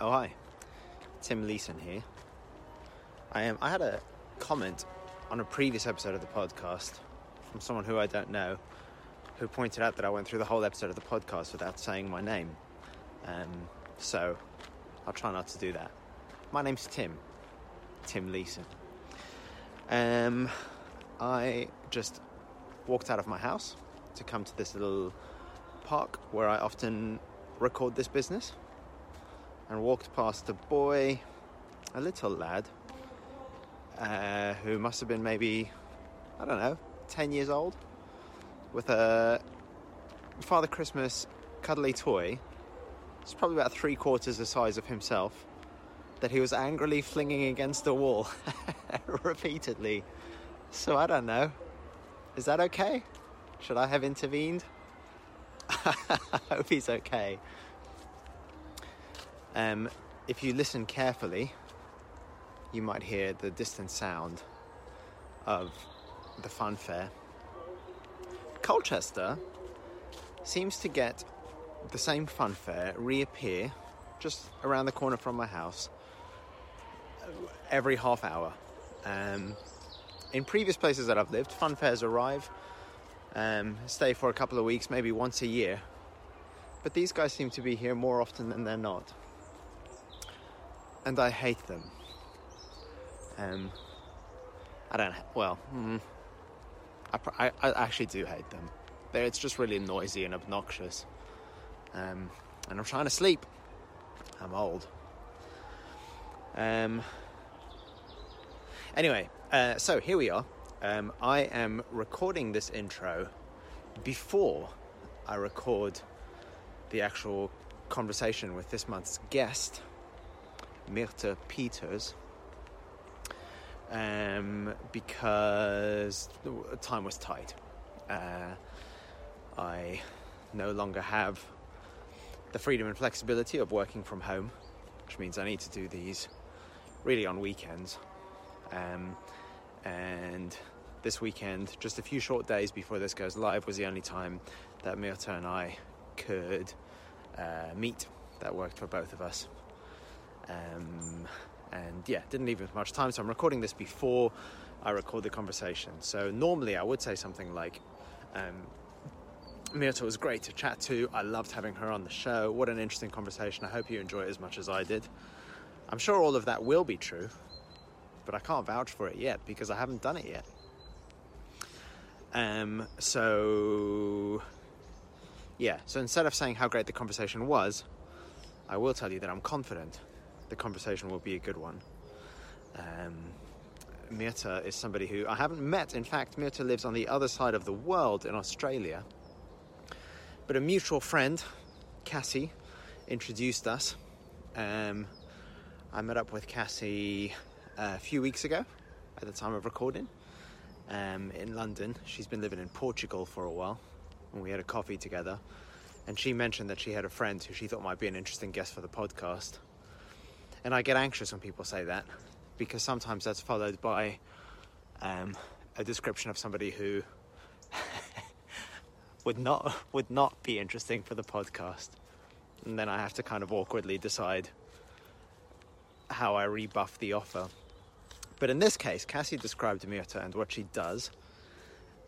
Oh hi, Tim Leeson here. I am. I had a comment on a previous episode of the podcast from someone who I don't know, who pointed out that I went through the whole episode of the podcast without saying my name. Um, so I'll try not to do that. My name's Tim. Tim Leeson. Um, I just walked out of my house to come to this little park where I often record this business and walked past a boy, a little lad, uh, who must have been maybe, I don't know, 10 years old, with a Father Christmas cuddly toy. It's probably about three quarters the size of himself, that he was angrily flinging against the wall repeatedly. So I don't know. Is that okay? Should I have intervened? I hope he's okay. Um, if you listen carefully, you might hear the distant sound of the funfair. Colchester seems to get the same funfair reappear just around the corner from my house every half hour. Um, in previous places that I've lived, funfairs arrive, um, stay for a couple of weeks, maybe once a year. But these guys seem to be here more often than they're not. And I hate them. Um, I don't, well, mm, I, I, I, actually do hate them. They're, it's just really noisy and obnoxious. Um, and I'm trying to sleep. I'm old. Um, anyway, uh, so here we are. Um, I am recording this intro before I record the actual conversation with this month's guest, Myrthe Peters, um, because time was tight. Uh, I no longer have the freedom and flexibility of working from home, which means I need to do these really on weekends. Um, and this weekend, just a few short days before this goes live, was the only time that Myrthe and I could uh, meet. That worked for both of us. Um, and yeah, didn't leave much time, so I'm recording this before I record the conversation. So normally I would say something like, um, was great to chat to. I loved having her on the show. What an interesting conversation. I hope you enjoy it as much as I did. I'm sure all of that will be true, but I can't vouch for it yet because I haven't done it yet. Um, so, yeah, so instead of saying how great the conversation was, I will tell you that I'm confident the conversation will be a good one. Um, Myrthe is somebody who I haven't met. In fact, Myrthe lives on the other side of the world in Australia. But a mutual friend, Cassie, introduced us. Um, I met up with Cassie a few weeks ago at the time of recording um, in London. She's been living in Portugal for a while, and we had a coffee together. And she mentioned that she had a friend who she thought might be an interesting guest for the podcast. And I get anxious when people say that because sometimes that's followed by um, a description of somebody who would not would not be interesting for the podcast, and then I have to kind of awkwardly decide how I rebuff the offer. But in this case, Cassie described Myrthe and what she does,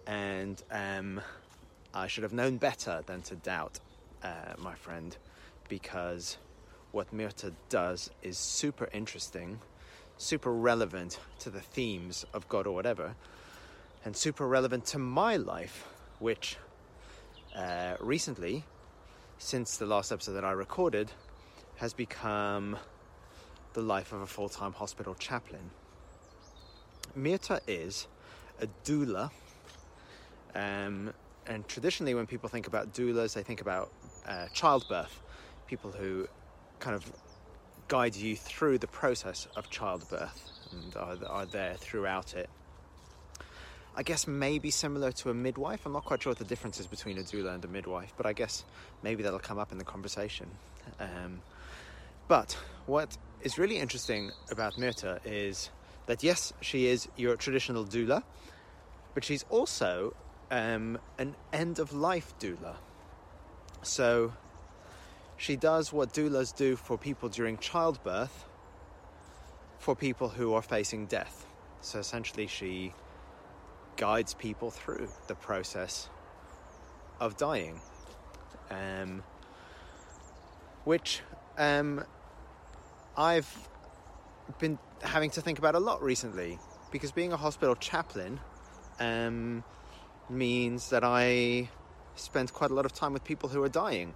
and um, I should have known better than to doubt uh, my friend because what Myrthe does is super interesting, super relevant to the themes of God or whatever, and super relevant to my life, which uh, recently, since the last episode that I recorded, has become the life of a full time hospital chaplain. Myrthe is a doula. Um, and traditionally, when people think about doulas, they think about uh, childbirth, people who kind of guide you through the process of childbirth and are, are there throughout it. I guess maybe similar to a midwife. I'm not quite sure what the difference is between a doula and a midwife, but I guess maybe that'll come up in the conversation. Um, but what is really interesting about Myrthe is that yes, she is your traditional doula, but she's also um, an end of life doula. So she does what doulas do for people during childbirth for people who are facing death. So essentially, she guides people through the process of dying, um, which um, I've been having to think about a lot recently because being a hospital chaplain um, means that I spend quite a lot of time with people who are dying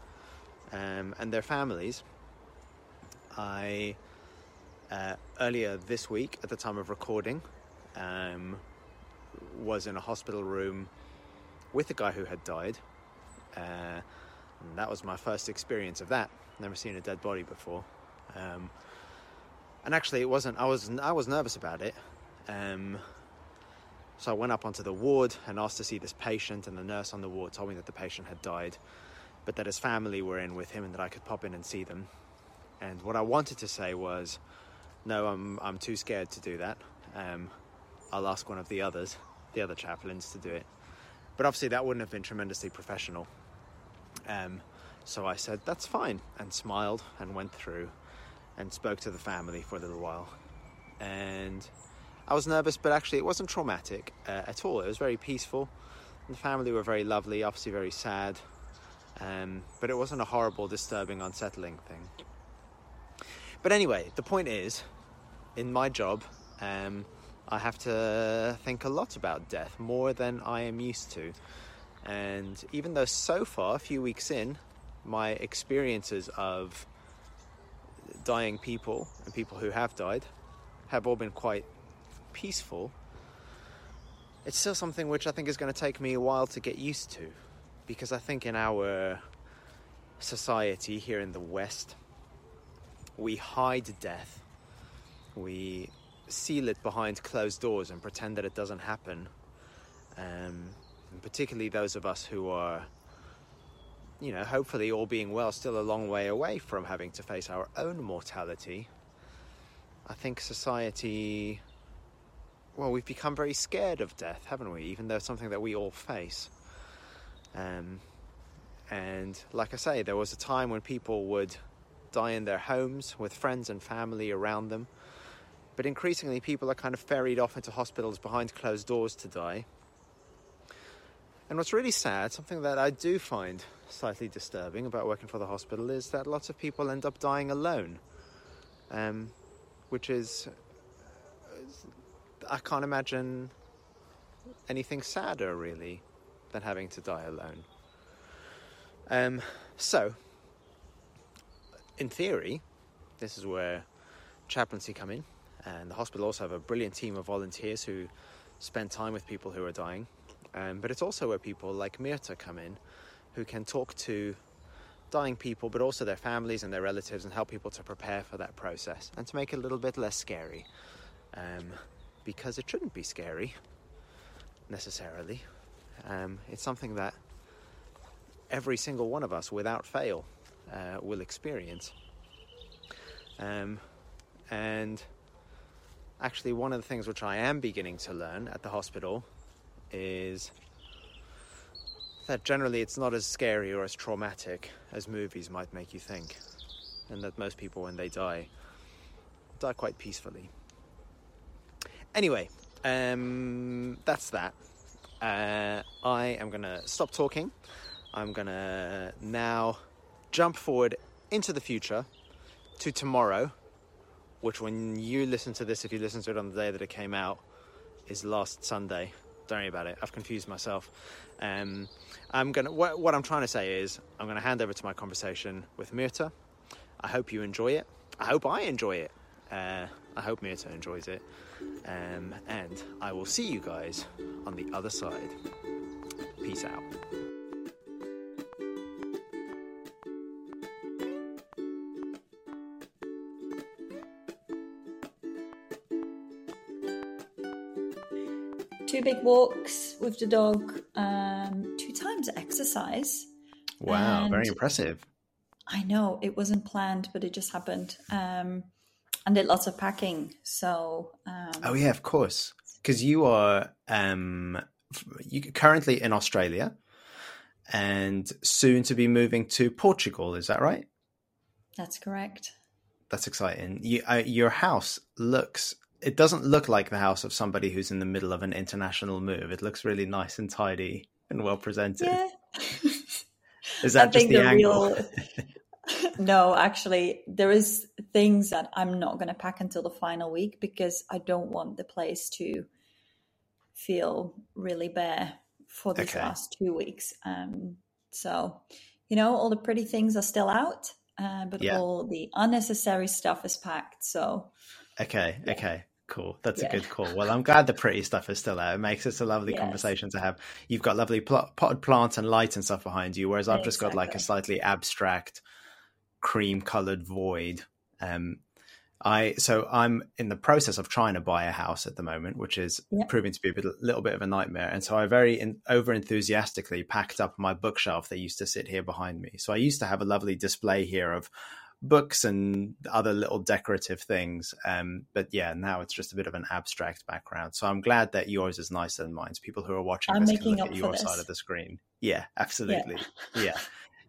um, and their families. I uh, earlier this week, at the time of recording, um, was in a hospital room with a guy who had died. Uh, that was my first experience of that. Never seen a dead body before. Um, and actually, it wasn't. I was I was nervous about it. Um, so I went up onto the ward and asked to see this patient, and the nurse on the ward told me that the patient had died, but that his family were in with him and that I could pop in and see them. And what I wanted to say was, no, I'm I'm too scared to do that. Um, I'll ask one of the others, the other chaplains, to do it. But obviously, that wouldn't have been tremendously professional. Um, so I said, that's fine, and smiled and went through and spoke to the family for a little while. And I was nervous, but actually, it wasn't traumatic uh, at all. It was very peaceful. The family were very lovely, obviously, very sad. Um, but it wasn't a horrible, disturbing, unsettling thing. But anyway, the point is, in my job, um, I have to think a lot about death, more than I am used to. And even though so far, a few weeks in, my experiences of dying people and people who have died have all been quite peaceful, it's still something which I think is going to take me a while to get used to. Because I think in our society here in the West, we hide death. We seal it behind closed doors and pretend that it doesn't happen. Um, particularly those of us who are, you know, hopefully all being well, still a long way away from having to face our own mortality. I think society, well, we've become very scared of death, haven't we? Even though it's something that we all face. Um, and like I say, there was a time when people would die in their homes with friends and family around them. But increasingly, people are kind of ferried off into hospitals behind closed doors to die. And what's really sad, something that I do find slightly disturbing about working for the hospital, is that lots of people end up dying alone. Um, which is. I can't imagine anything sadder, really, than having to die alone. Um, so, in theory, this is where chaplaincy come in, and the hospital also have a brilliant team of volunteers who spend time with people who are dying. Um, but it's also where people like Myrthe come in, who can talk to dying people, but also their families and their relatives, and help people to prepare for that process and to make it a little bit less scary. Um, because it shouldn't be scary necessarily. Um, it's something that every single one of us, without fail, uh, will experience. Um, and actually, one of the things which I am beginning to learn at the hospital is that generally it's not as scary or as traumatic as movies might make you think, and that most people, when they die, die quite peacefully. Anyway, um, that's that. Uh, I am going to stop talking. I'm going to now jump forward into the future to tomorrow, which, when you listen to this, if you listen to it on the day that it came out, is last Sunday. Don't worry about it. I've confused myself. Um, I'm gonna. What, what, I'm trying to say is, I'm to hand over to my conversation with Myrthe. I hope you enjoy it. I hope I enjoy it. Uh, I hope Myrthe enjoys it. Um, and I will see you guys on the other side. Peace out. two big walks with the dog, um, two times exercise. Wow, and very impressive. I know it wasn't planned, but it just happened. Um, and did lots of packing. So. Oh yeah, of course, because you are um, you currently in Australia, and soon to be moving to Portugal. Is that right? That's correct. That's exciting. You, uh, your house looks. It doesn't look like the house of somebody who's in the middle of an international move. It looks really nice and tidy and well presented. Yeah. Is that I just the, the angle? real- no, actually, there is things that I'm not going to pack until the final week because I don't want the place to feel really bare for these Okay. last two weeks. Um, so, you know, all the pretty things are still out, uh, but Yeah. all the unnecessary stuff is packed. So, Okay, okay, cool. That's Yeah. a good call. Well, I'm glad the pretty stuff is still out. It makes it a lovely Yes. conversation to have. You've got lovely pl- potted plants and light and stuff behind you, whereas I've just got like a slightly abstract, cream-colored void. Um, I so I'm in the process of trying to buy a house at the moment, which is Yeah. proving to be a bit, little bit of a nightmare. And so I very in, over enthusiastically packed up my bookshelf that used to sit here behind me. So I used to have a lovely display here of books and other little decorative things. Um, but yeah, now it's just a bit of an abstract background. So I'm glad that yours is nicer than mine. People who are watching I'm this can making look up at your this. side of the screen. Yeah, absolutely. Yeah. Yeah,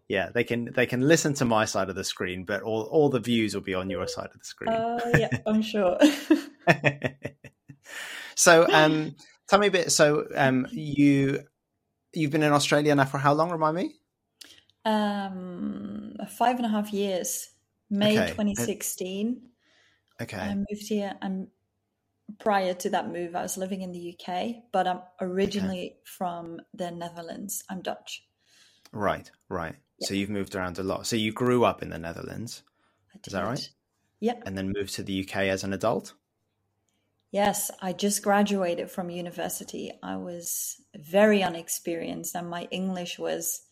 they can they can listen to my side of the screen, but all, all the views will be on your side of the screen. uh, yeah, I'm sure. so um tell me a bit so um you you've been in australia now for how long remind me um, five and a half years, May Okay. 2016. okay I moved here, and prior to that move, I was living in the UK, but I'm originally from the Netherlands. I'm Dutch. right right so you've moved around a lot so you grew up in the netherlands Is that right? Yep. and then moved to the uk as an adult Yes, I just graduated from university. I was very unexperienced, and my English was,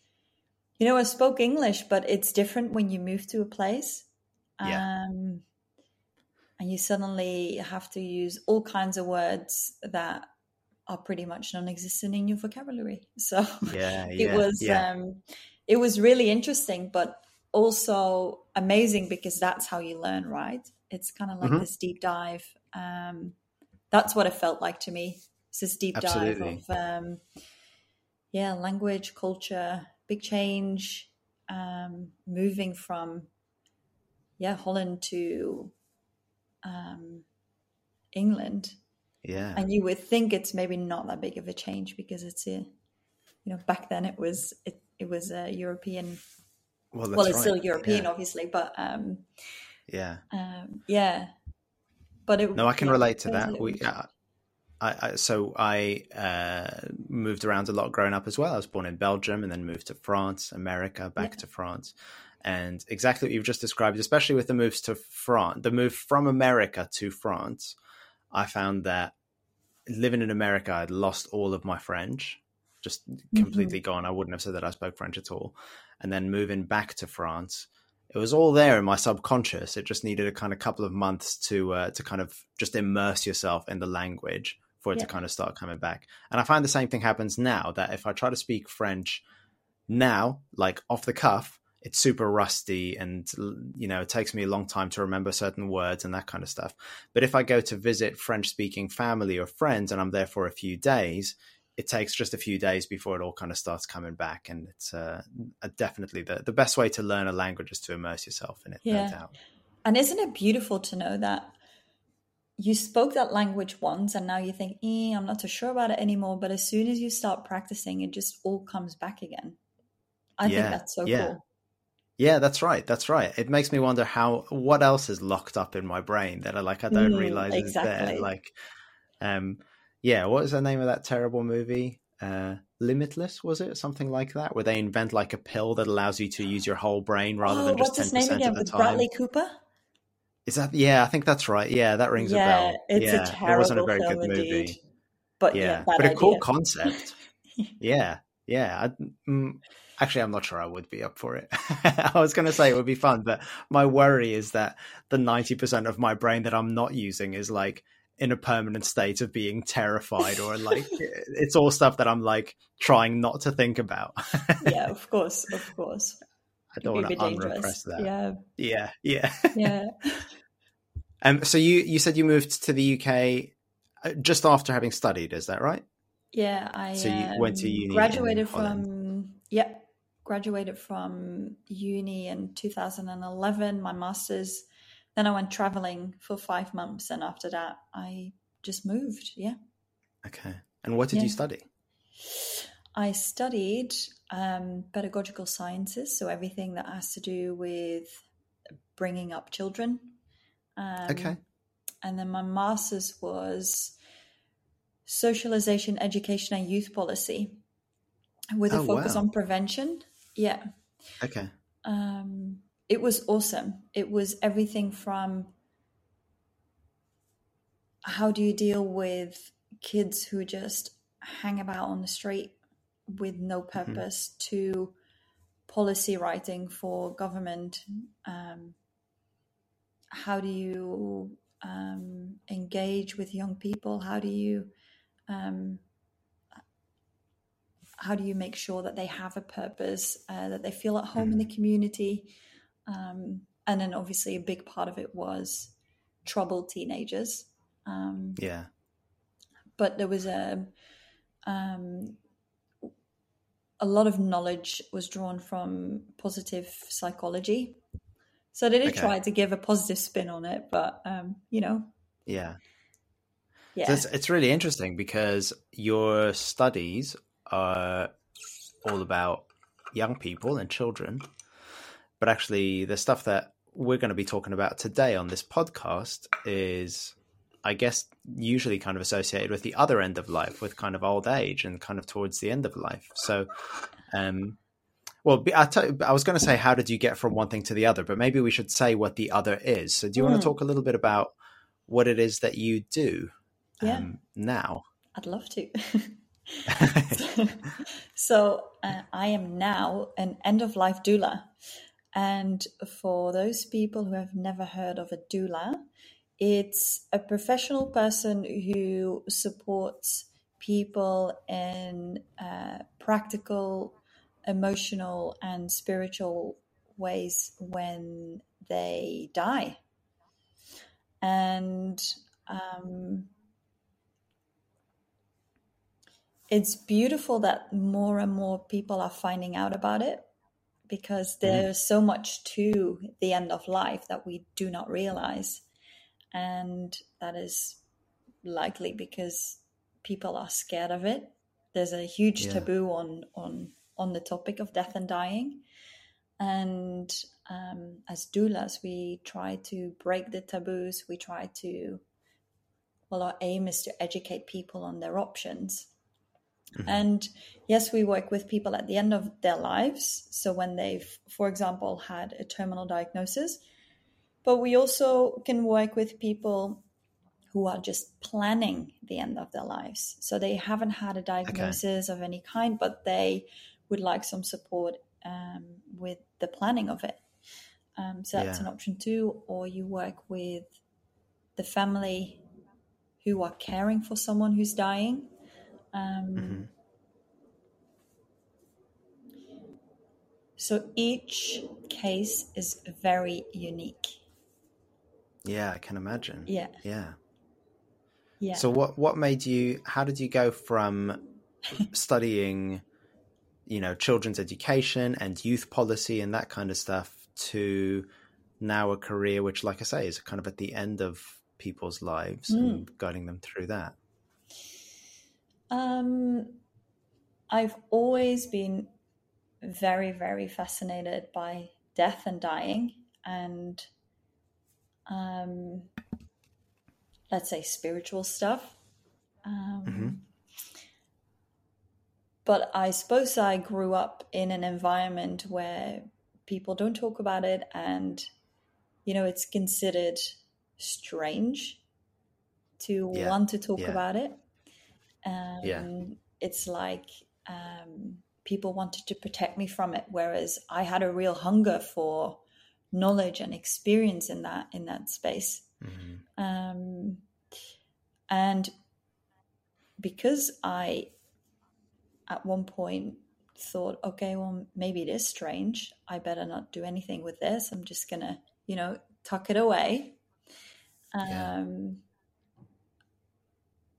you know, I spoke English, but it's different when you move to a place. Yeah. Um, and you suddenly have to use all kinds of words that are pretty much non-existent in your vocabulary. So yeah it yeah was yeah um, it was really interesting, but also amazing because that's how you learn, right? It's kind of like Mhm. this deep dive. Um, that's what it felt like to me. It's this deep Absolutely. dive of um, yeah, language, culture, big change, um, moving from yeah Holland to um, England yeah and you would think it's maybe not that big of a change because it's a you know back then it was it, it was a european well, well it's right. still european yeah, obviously but um yeah. um yeah but it no i can yeah, relate to that we uh, I, I so I uh, moved around a lot growing up as well. I was born in Belgium and then moved to France, America, back Yeah. to France, and exactly what you've just described, especially with the moves to France, the move from America to France, I found that living in America, I'd lost all of my French, just completely gone. I wouldn't have said that I spoke French at all, and then moving back to France, it was all there in my subconscious. It just needed a kind of couple of months to uh, to kind of just immerse yourself in the language for it to kind of start coming back. And I find the same thing happens now that if I try to speak French now, like off the cuff, it's super rusty and you know it takes me a long time to remember certain words and that kind of stuff. But if I go to visit French speaking family or friends and I'm there for a few days, it takes just a few days before it all kind of starts coming back and it's uh, definitely the, the best way to learn a language is to immerse yourself in it Yeah. no doubt and isn't it beautiful to know that you spoke that language once and now you think eh, i'm not so sure about it anymore but as soon as you start practicing it just all comes back again i Yeah, think that's so yeah. cool yeah that's right that's right it makes me wonder how what else is locked up in my brain that i like i don't Mm, realize is exactly. there like um yeah what was the name of that terrible movie uh limitless was it something like that where they invent like a pill that allows you to use your whole brain rather oh, than just name 10% of the time bradley cooper is that yeah i think that's right yeah that rings yeah, a bell it's yeah a terrible there wasn't a very good movie indeed. But yeah, yeah, but a cool concept. yeah, yeah. I, mm, actually, I'm not sure I would be up for it. I was going to say it would be fun, but my worry is that the 90% of my brain that I'm not using is like in a permanent state of being terrified or like it's all stuff that I'm like trying not to think about. yeah, of course, of course. I don't want to unrepress that. Yeah, Yeah, yeah. yeah. um, so you you said you moved to the UK uh, just after having studied, is that right? Yeah, I So you went to um, uni graduated from yeah, graduated from uni in 2011, my master's. Then I went traveling for five months, and after that, I just moved. Yeah. Okay. And what did Yeah. you study? I studied um, pedagogical sciences, so everything that has to do with bringing up children. Um, Okay. And then my master's was socialization, education, and youth policy with a Oh, focus wow. on prevention. Yeah. Okay. Um, it was awesome. It was everything from how do you deal with kids who just hang about on the street with no purpose to policy writing for government. Um, how do you um, engage with young people? How do you um, how do you make sure that they have a purpose, uh, that they feel at home in the community? Um, and then obviously a big part of it was troubled teenagers. Um, Yeah. but there was a um, a lot of knowledge was drawn from positive psychology. So they did Okay. try to give a positive spin on it, but um, you know, Yeah. yeah, So it's, it's really interesting because your studies are all about young people and children, but actually, the stuff that we're going to be talking about today on this podcast is, I guess, usually kind of associated with the other end of life, with kind of old age and kind of towards the end of life. So, um, well, I, you, I was going to say, how did you get from one thing to the other? But maybe we should say what the other is. So, do you want Mm. to talk a little bit about what it is that you do Yeah. um, now? I'd love to. so uh, I am now an end of life doula. And for those people who have never heard of a doula, it's a professional person who supports people in uh, practical, emotional, and spiritual ways when they die. And um, it's beautiful that more and more people are finding out about it because there's so much to the end of life that we do not realize. And that is likely because people are scared of it. There's a huge Yeah. taboo on, on, on the topic of death and dying. And um, as doulas, we try to break the taboos. We try to, well, our aim is to educate people on their options. And yes, we work with people at the end of their lives. So when they've, for example, had a terminal diagnosis, but we also can work with people who are just planning the end of their lives. So they haven't had a diagnosis of any kind, but they would like some support um, with the planning of it. Um, so that's Yeah. an option too. Or you work with the family who are caring for someone who's dying. Um, Mhm. So each case is very unique. Yeah, I can imagine. Yeah, Yeah. yeah. So what what made you how did you go from studying you know children's education and youth policy and that kind of stuff to now a career which like I say is kind of at the end of people's lives and guiding them through that. Um, I've always been very, very fascinated by death and dying, and um, let's say spiritual stuff. Um, Mhm. But I suppose I grew up in an environment where people don't talk about it, and you know, it's considered strange to Yeah, want to talk yeah. about it. Um, Yeah. It's like um, people wanted to protect me from it, whereas I had a real hunger for knowledge and experience in that in that space. Mhm. Um, and because I, at one point, thought, okay, well, maybe it is strange. I better not do anything with this. I'm just gonna, you know, tuck it away. Yeah. Um,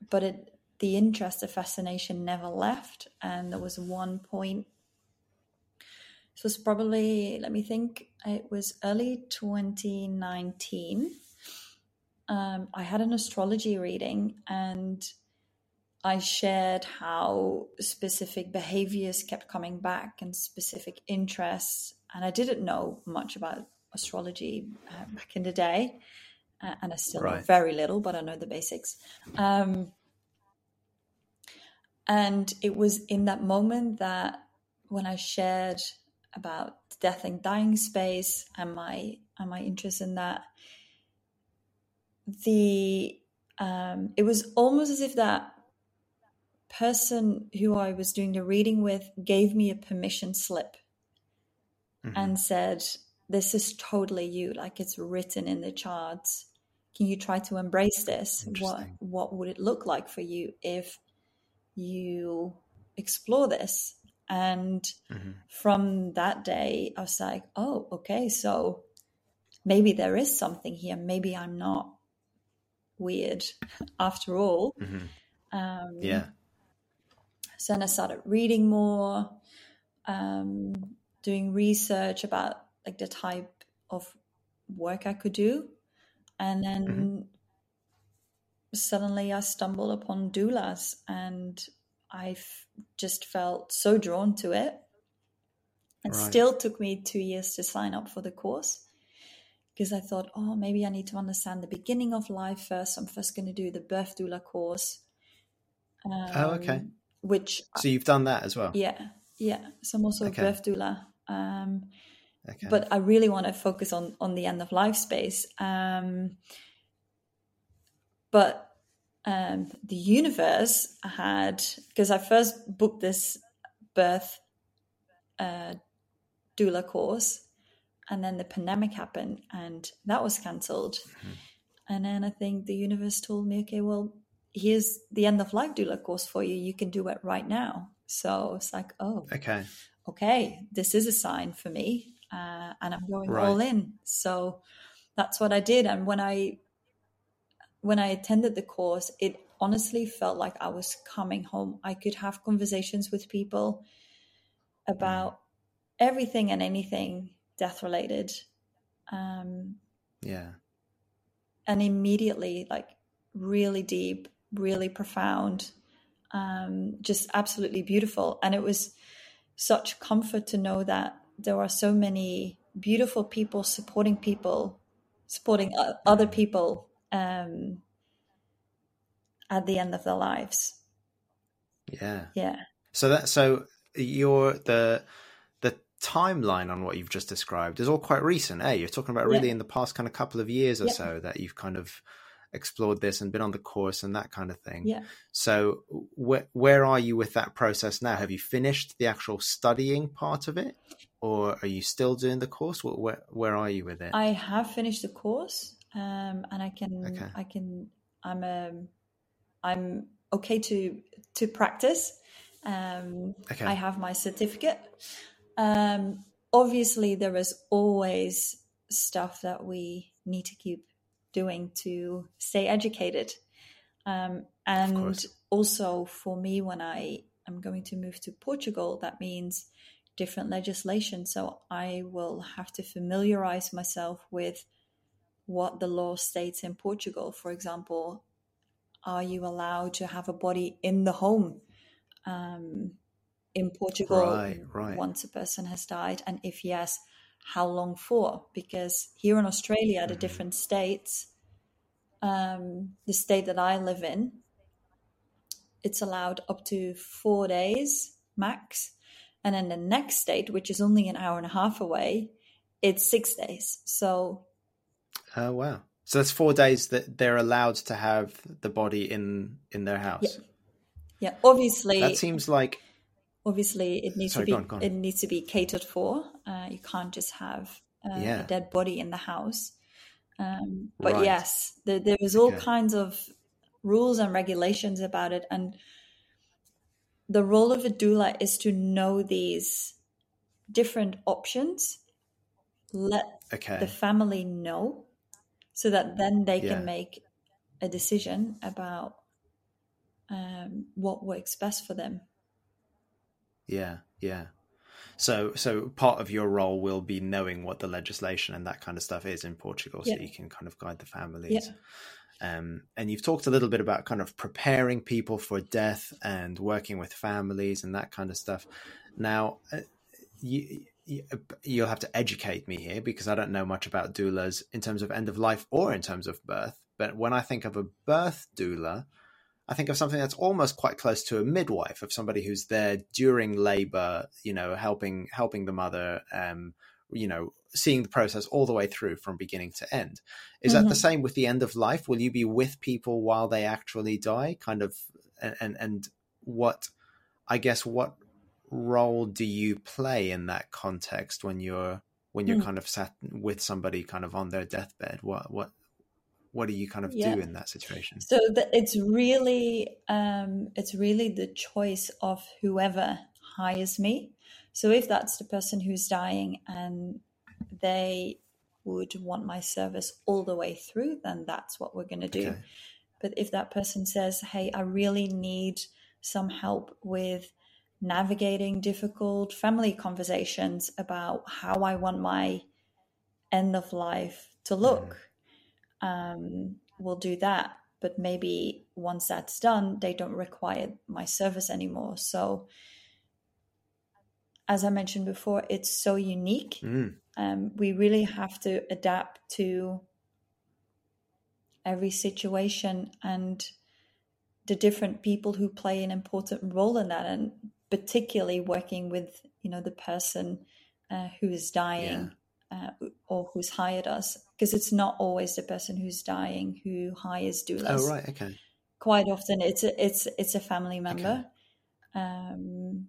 but it, the interest, the fascination never left. And there was one point this was probably let me think it was early 2019 um, i had an astrology reading and i shared how specific behaviors kept coming back and specific interests and i didn't know much about astrology uh, back in the day uh, and i still right. know very little but i know the basics um, and it was in that moment that when i shared about death and dying space and my and my interest in that the um, it was almost as if that person who I was doing the reading with gave me a permission slip mm-hmm. and said, This is totally you, like it's written in the charts. Can you try to embrace this? What what would it look like for you if you explore this? And mm-hmm. from that day, I was like, oh, okay, so maybe there is something here. Maybe I'm not weird after all. Mm-hmm. Um, yeah. So then I started reading more, um, doing research about like the type of work I could do. And then mm-hmm. Suddenly I stumbled upon doulas and I just felt so drawn to it. It right. still took me two years to sign up for the course because I thought, oh, maybe I need to understand the beginning of life first. I'm first going to do the birth doula course. Um, oh, okay. Um, which so you've done that as well? Yeah, yeah. So I'm also okay. a birth doula. Um, okay. But I really want to focus on on the end of life space. Um, but um, the universe had because I first booked this birth uh, doula course, and then the pandemic happened, and that was cancelled. Mm-hmm. And then I think the universe told me, okay, well, here's the end of life doula course for you. You can do it right now. So it's like, oh, okay, okay, this is a sign for me, uh, and I'm going right. all in. So that's what I did. And when I when I attended the course, it honestly felt like I was coming home. I could have conversations with people about everything and anything death related. Um, yeah. And immediately, like, really deep, really profound, um, just absolutely beautiful. And it was such comfort to know that there are so many beautiful people supporting people, supporting other people um, at the end of their lives. Yeah. Yeah. So that so your the the timeline on what you've just described is all quite recent, eh? You're talking about really yeah. in the past kind of couple of years or yeah. so that you've kind of explored this and been on the course and that kind of thing. Yeah. So where where are you with that process now? Have you finished the actual studying part of it, or are you still doing the course? Where where are you with it? I have finished the course um, and I can okay. I can I'm um, I'm okay to to practice. Um, okay. I have my certificate. Um, obviously, there is always stuff that we need to keep doing to stay educated. Um, and also for me, when I am going to move to Portugal, that means different legislation. So I will have to familiarize myself with what the law states in Portugal. For example, are you allowed to have a body in the home um, in Portugal right, right. once a person has died? And if yes, how long for? Because here in Australia, the mm-hmm. different states, um, the state that I live in, it's allowed up to four days max. And then the next state, which is only an hour and a half away, it's six days. So Oh wow! So that's four days that they're allowed to have the body in in their house. Yeah, yeah. Obviously, that seems like obviously it needs Sorry, to be go on, go on. it needs to be catered for. Uh, you can't just have uh, yeah. a dead body in the house. Um, but right. yes, there, there is all okay. kinds of rules and regulations about it, and the role of a doula is to know these different options. Let okay. the family know so that then they yeah. can make a decision about um, what works best for them. Yeah, yeah. So, so part of your role will be knowing what the legislation and that kind of stuff is in Portugal, so you can kind of guide the families. Yeah. Um, and you've talked a little bit about kind of preparing people for death and working with families and that kind of stuff. Now, uh, you, you'll have to educate me here because I don't know much about doulas in terms of end of life or in terms of birth. But when I think of a birth doula, I think of something that's almost quite close to a midwife, of somebody who's there during labor, you know, helping helping the mother, um, you know, seeing the process all the way through from beginning to end. Is that the Mhm. same with the end of life? Will you be with people while they actually die? Kind of, and and, and what, I guess, what role do you play in that context when you're when you're Mm. kind of sat with somebody kind of on their deathbed? What what what do you kind of Yeah. do in that situation? So the, it's really um, it's really the choice of whoever hires me. So if that's the person who's dying and they would want my service all the way through, then that's what we're going to do. Okay. But if that person says, "Hey, I really need some help with navigating difficult family conversations about how I want my end of life to look," um, we'll do that. But maybe once that's done, they don't require my service anymore. So, as I mentioned before, it's so unique. Mm, Um, we really have to adapt to every situation and the different people who play an important role in that, and particularly working with you know the person uh, who is dying uh, or who's hired us, because it's not always the person who's dying who hires doulas. Oh right, okay. Quite often, it's a, it's it's a family member, um,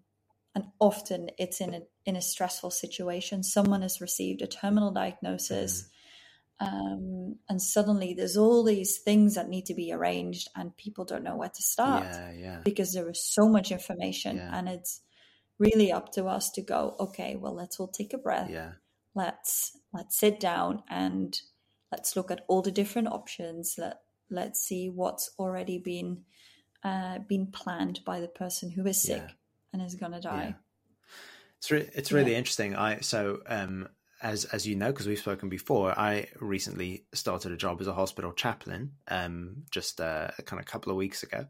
and often it's in a in a stressful situation. Someone has received a terminal diagnosis um, and suddenly there's all these things that need to be arranged and people don't know where to start Yeah, yeah. because there is so much information Yeah. and it's really up to us to go okay well let's all take a breath Yeah. let's let's sit down and let's look at all the different options let let's see what's already been uh, been planned by the person who is sick and is going to die. It's re- it's really interesting. I so um as as you know because we've spoken before, I recently started a job as a hospital chaplain um just uh, kind of a couple of weeks ago.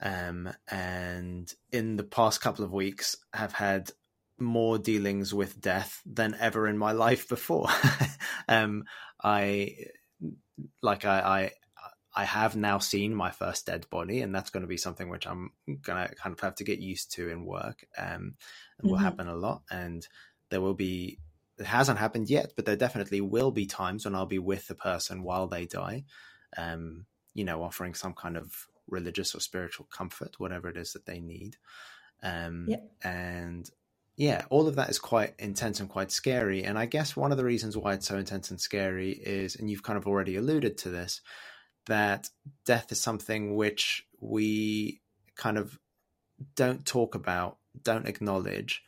Um and in the past couple of weeks have had more dealings with death than ever in my life before. um I like I, I I have now seen my first dead body, and that's going to be something which I'm going to kind of have to get used to in work. Um, and will Mhm. happen a lot. And there will be, it hasn't happened yet, but there definitely will be times when I'll be with the person while they die, um, you know, offering some kind of religious or spiritual comfort, whatever it is that they need. Um, Yeah. And yeah, all of that is quite intense and quite scary. And I guess one of the reasons why it's so intense and scary is, and you've kind of already alluded to this, that death is something which we kind of don't talk about, don't acknowledge.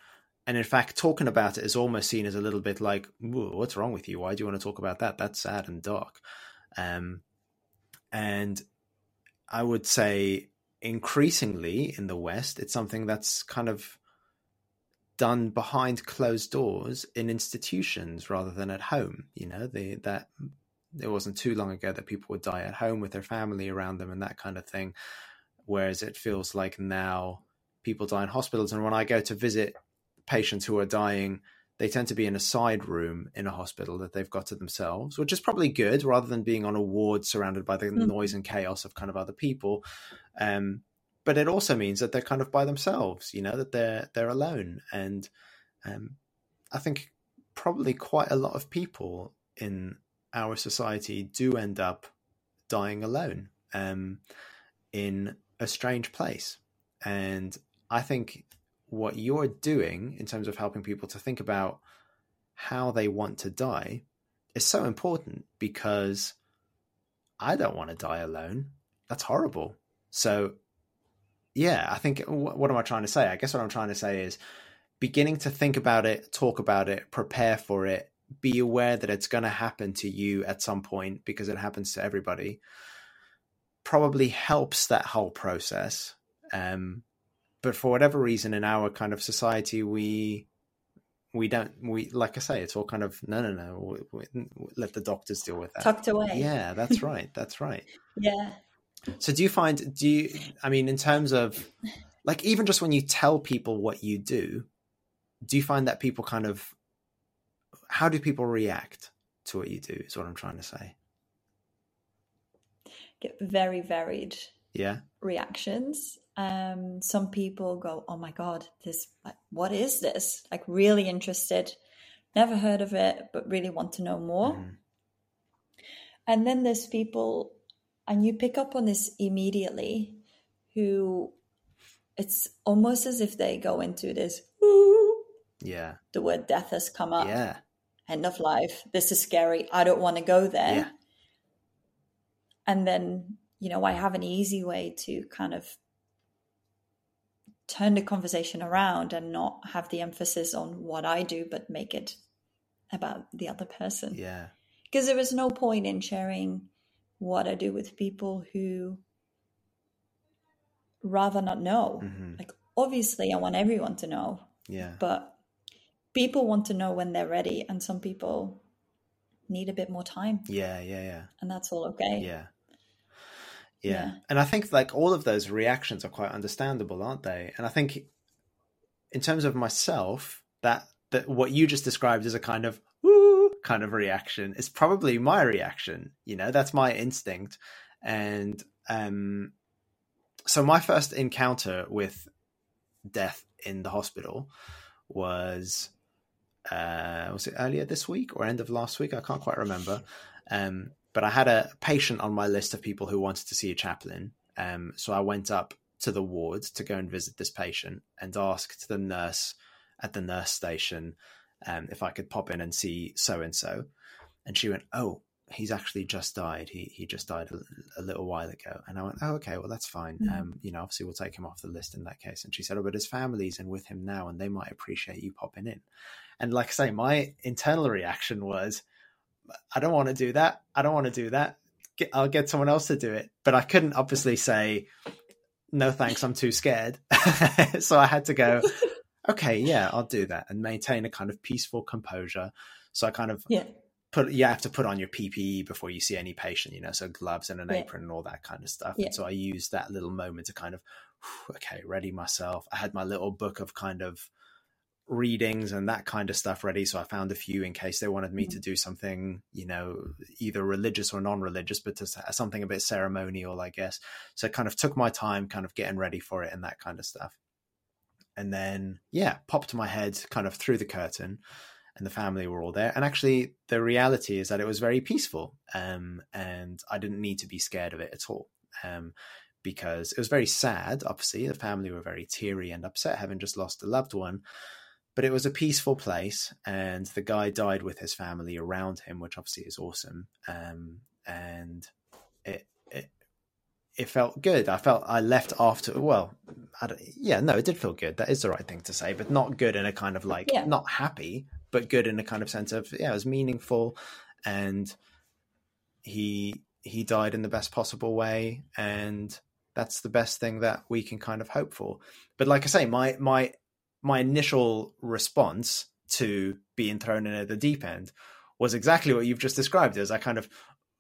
And in fact, talking about it is almost seen as a little bit like, what's wrong with you? Why do you want to talk about that? That's sad and dark. Um, and I would say increasingly in the West, it's something that's kind of done behind closed doors in institutions rather than at home. You know, that it wasn't too long ago that people would die at home with their family around them and that kind of thing. Whereas it feels like now people die in hospitals. And when I go to visit patients who are dying, they tend to be in a side room in a hospital that they've got to themselves, which is probably good rather than being on a ward surrounded by the Mhm. noise and chaos of kind of other people. Um, but it also means that they're kind of by themselves, you know, that they're they're alone. And um, I think probably quite a lot of people in our society do end up dying alone um, in a strange place. And I think what you're doing in terms of helping people to think about how they want to die is so important because I don't want to die alone. That's horrible. So, yeah, I think what, what am I trying to say? I guess what I'm trying to say is beginning to think about it, talk about it, prepare for it, be aware that it's going to happen to you at some point because it happens to everybody probably helps that whole process um, but for whatever reason in our kind of society we we don't we like i say it's all kind of no no no we, we, let the doctors deal with that. Tucked away. Yeah that's right that's right. Yeah. So do you find do you i mean in terms of like even just when you tell people what you do do you find that people kind of how do people react to what you do is what i'm trying to say? Get very varied yeah. reactions um, some people go, "Oh my god, this like, what is this?" Like really interested, never heard of it, but really want to know more. Mm-hmm. And then there's people, and you pick up on this immediately, who it's almost as if they go into this. Yeah, the word death has come up. Yeah, end of life. This is scary. I don't want to go there. Yeah. And then you know, I have an easy way to kind of turn the conversation around and not have the emphasis on what I do, but make it about the other person. Yeah. Because there is no point in sharing what I do with people who rather not know. Mm-hmm. Like, obviously, I want everyone to know. Yeah. But people want to know when they're ready, and some people need a bit more time. Yeah, yeah, yeah. And that's all okay. Yeah. Yeah. yeah. And I think like all of those reactions are quite understandable, aren't they? And I think in terms of myself, that that what you just described as a kind of woo kind of reaction is probably my reaction. You know, that's my instinct. And um so my first encounter with death in the hospital was uh was it earlier this week or end of last week? I can't quite remember. Um but I had a patient on my list of people who wanted to see a chaplain. Um, so I went up to the ward to go and visit this patient and asked the nurse at the nurse station um, if I could pop in and see so and so. And she went, "Oh, he's actually just died. He he just died a, a little while ago." And I went, "Oh, okay, well that's fine. Mm-hmm. Um, you know, obviously we'll take him off the list in that case." And she said, "Oh, but his family's in with him now, and they might appreciate you popping in." And like I say, my internal reaction was, I don't want to do that. I don't want to do that. I'll get someone else to do it. But I couldn't obviously say, no thanks, I'm too scared. so I had to go, okay, yeah, I'll do that and maintain a kind of peaceful composure. So I kind of yeah. put, you have to put on your PPE before you see any patient, you know, so gloves and an yeah. apron and all that kind of stuff. Yeah. And so I used that little moment to kind of, okay, ready myself. I had my little book of kind of readings and that kind of stuff ready. So I found a few in case they wanted me mm-hmm. to do something, you know, either religious or non-religious, but to something a bit ceremonial, I guess. So I kind of took my time, kind of getting ready for it and that kind of stuff. And then, yeah, popped my head kind of through the curtain, and the family were all there. And actually, the reality is that it was very peaceful, um, and I didn't need to be scared of it at all. Um, because it was very sad. Obviously, the family were very teary and upset, having just lost a loved one but it was a peaceful place and the guy died with his family around him which obviously is awesome. Um, and it, it it felt good. I felt i left after well yeah no it did feel good. That is the right thing to say but not good in a kind of like yeah. not happy but good in a kind of sense of yeah it was meaningful. And he he died in the best possible way and that's the best thing that we can kind of hope for. But like i say my my my initial response to being thrown in at the deep end was exactly what you've just described as I kind of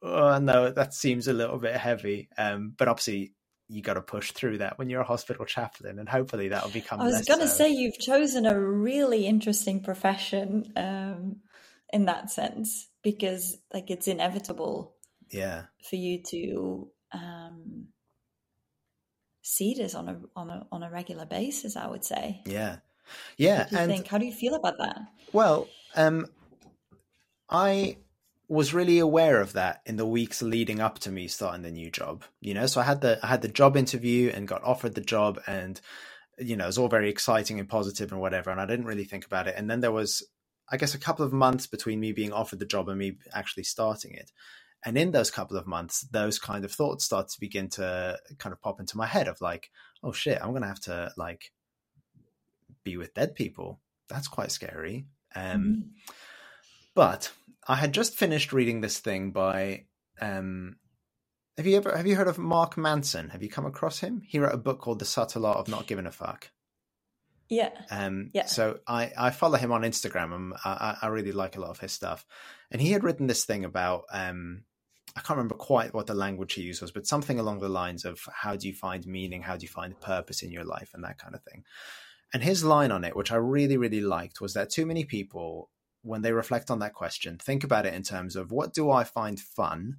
oh no that seems a little bit heavy. Um, but obviously you got to push through that when you're a hospital chaplain and hopefully that'll become I was going to so. say you've chosen a really interesting profession um, in that sense because like it's inevitable yeah. for you to um, see this on a on a on a regular basis i would say. Yeah yeah. and think? How do you feel about that? Well, um, I was really aware of that in the weeks leading up to me starting the new job. You know, so I had the I had the job interview and got offered the job, and you know, it was all very exciting and positive and whatever. And I didn't really think about it. And then there was, I guess, a couple of months between me being offered the job and me actually starting it. And in those couple of months, those kind of thoughts start to begin to kind of pop into my head of like, oh shit, I'm gonna have to like be with dead people. That's quite scary. Um, mm-hmm. But I had just finished reading this thing by. Um, have you ever have you heard of Mark Manson? Have you come across him? He wrote a book called The Subtle Art of Not Giving a Fuck. Yeah. Um, Yeah. So I, I follow him on Instagram I I really like a lot of his stuff. And he had written this thing about, um, I can't remember quite what the language he used was, but something along the lines of how do you find meaning? How do you find purpose in your life and that kind of thing. And his line on it, which I really, really liked, was that too many people, when they reflect on that question, think about it in terms of what do I find fun?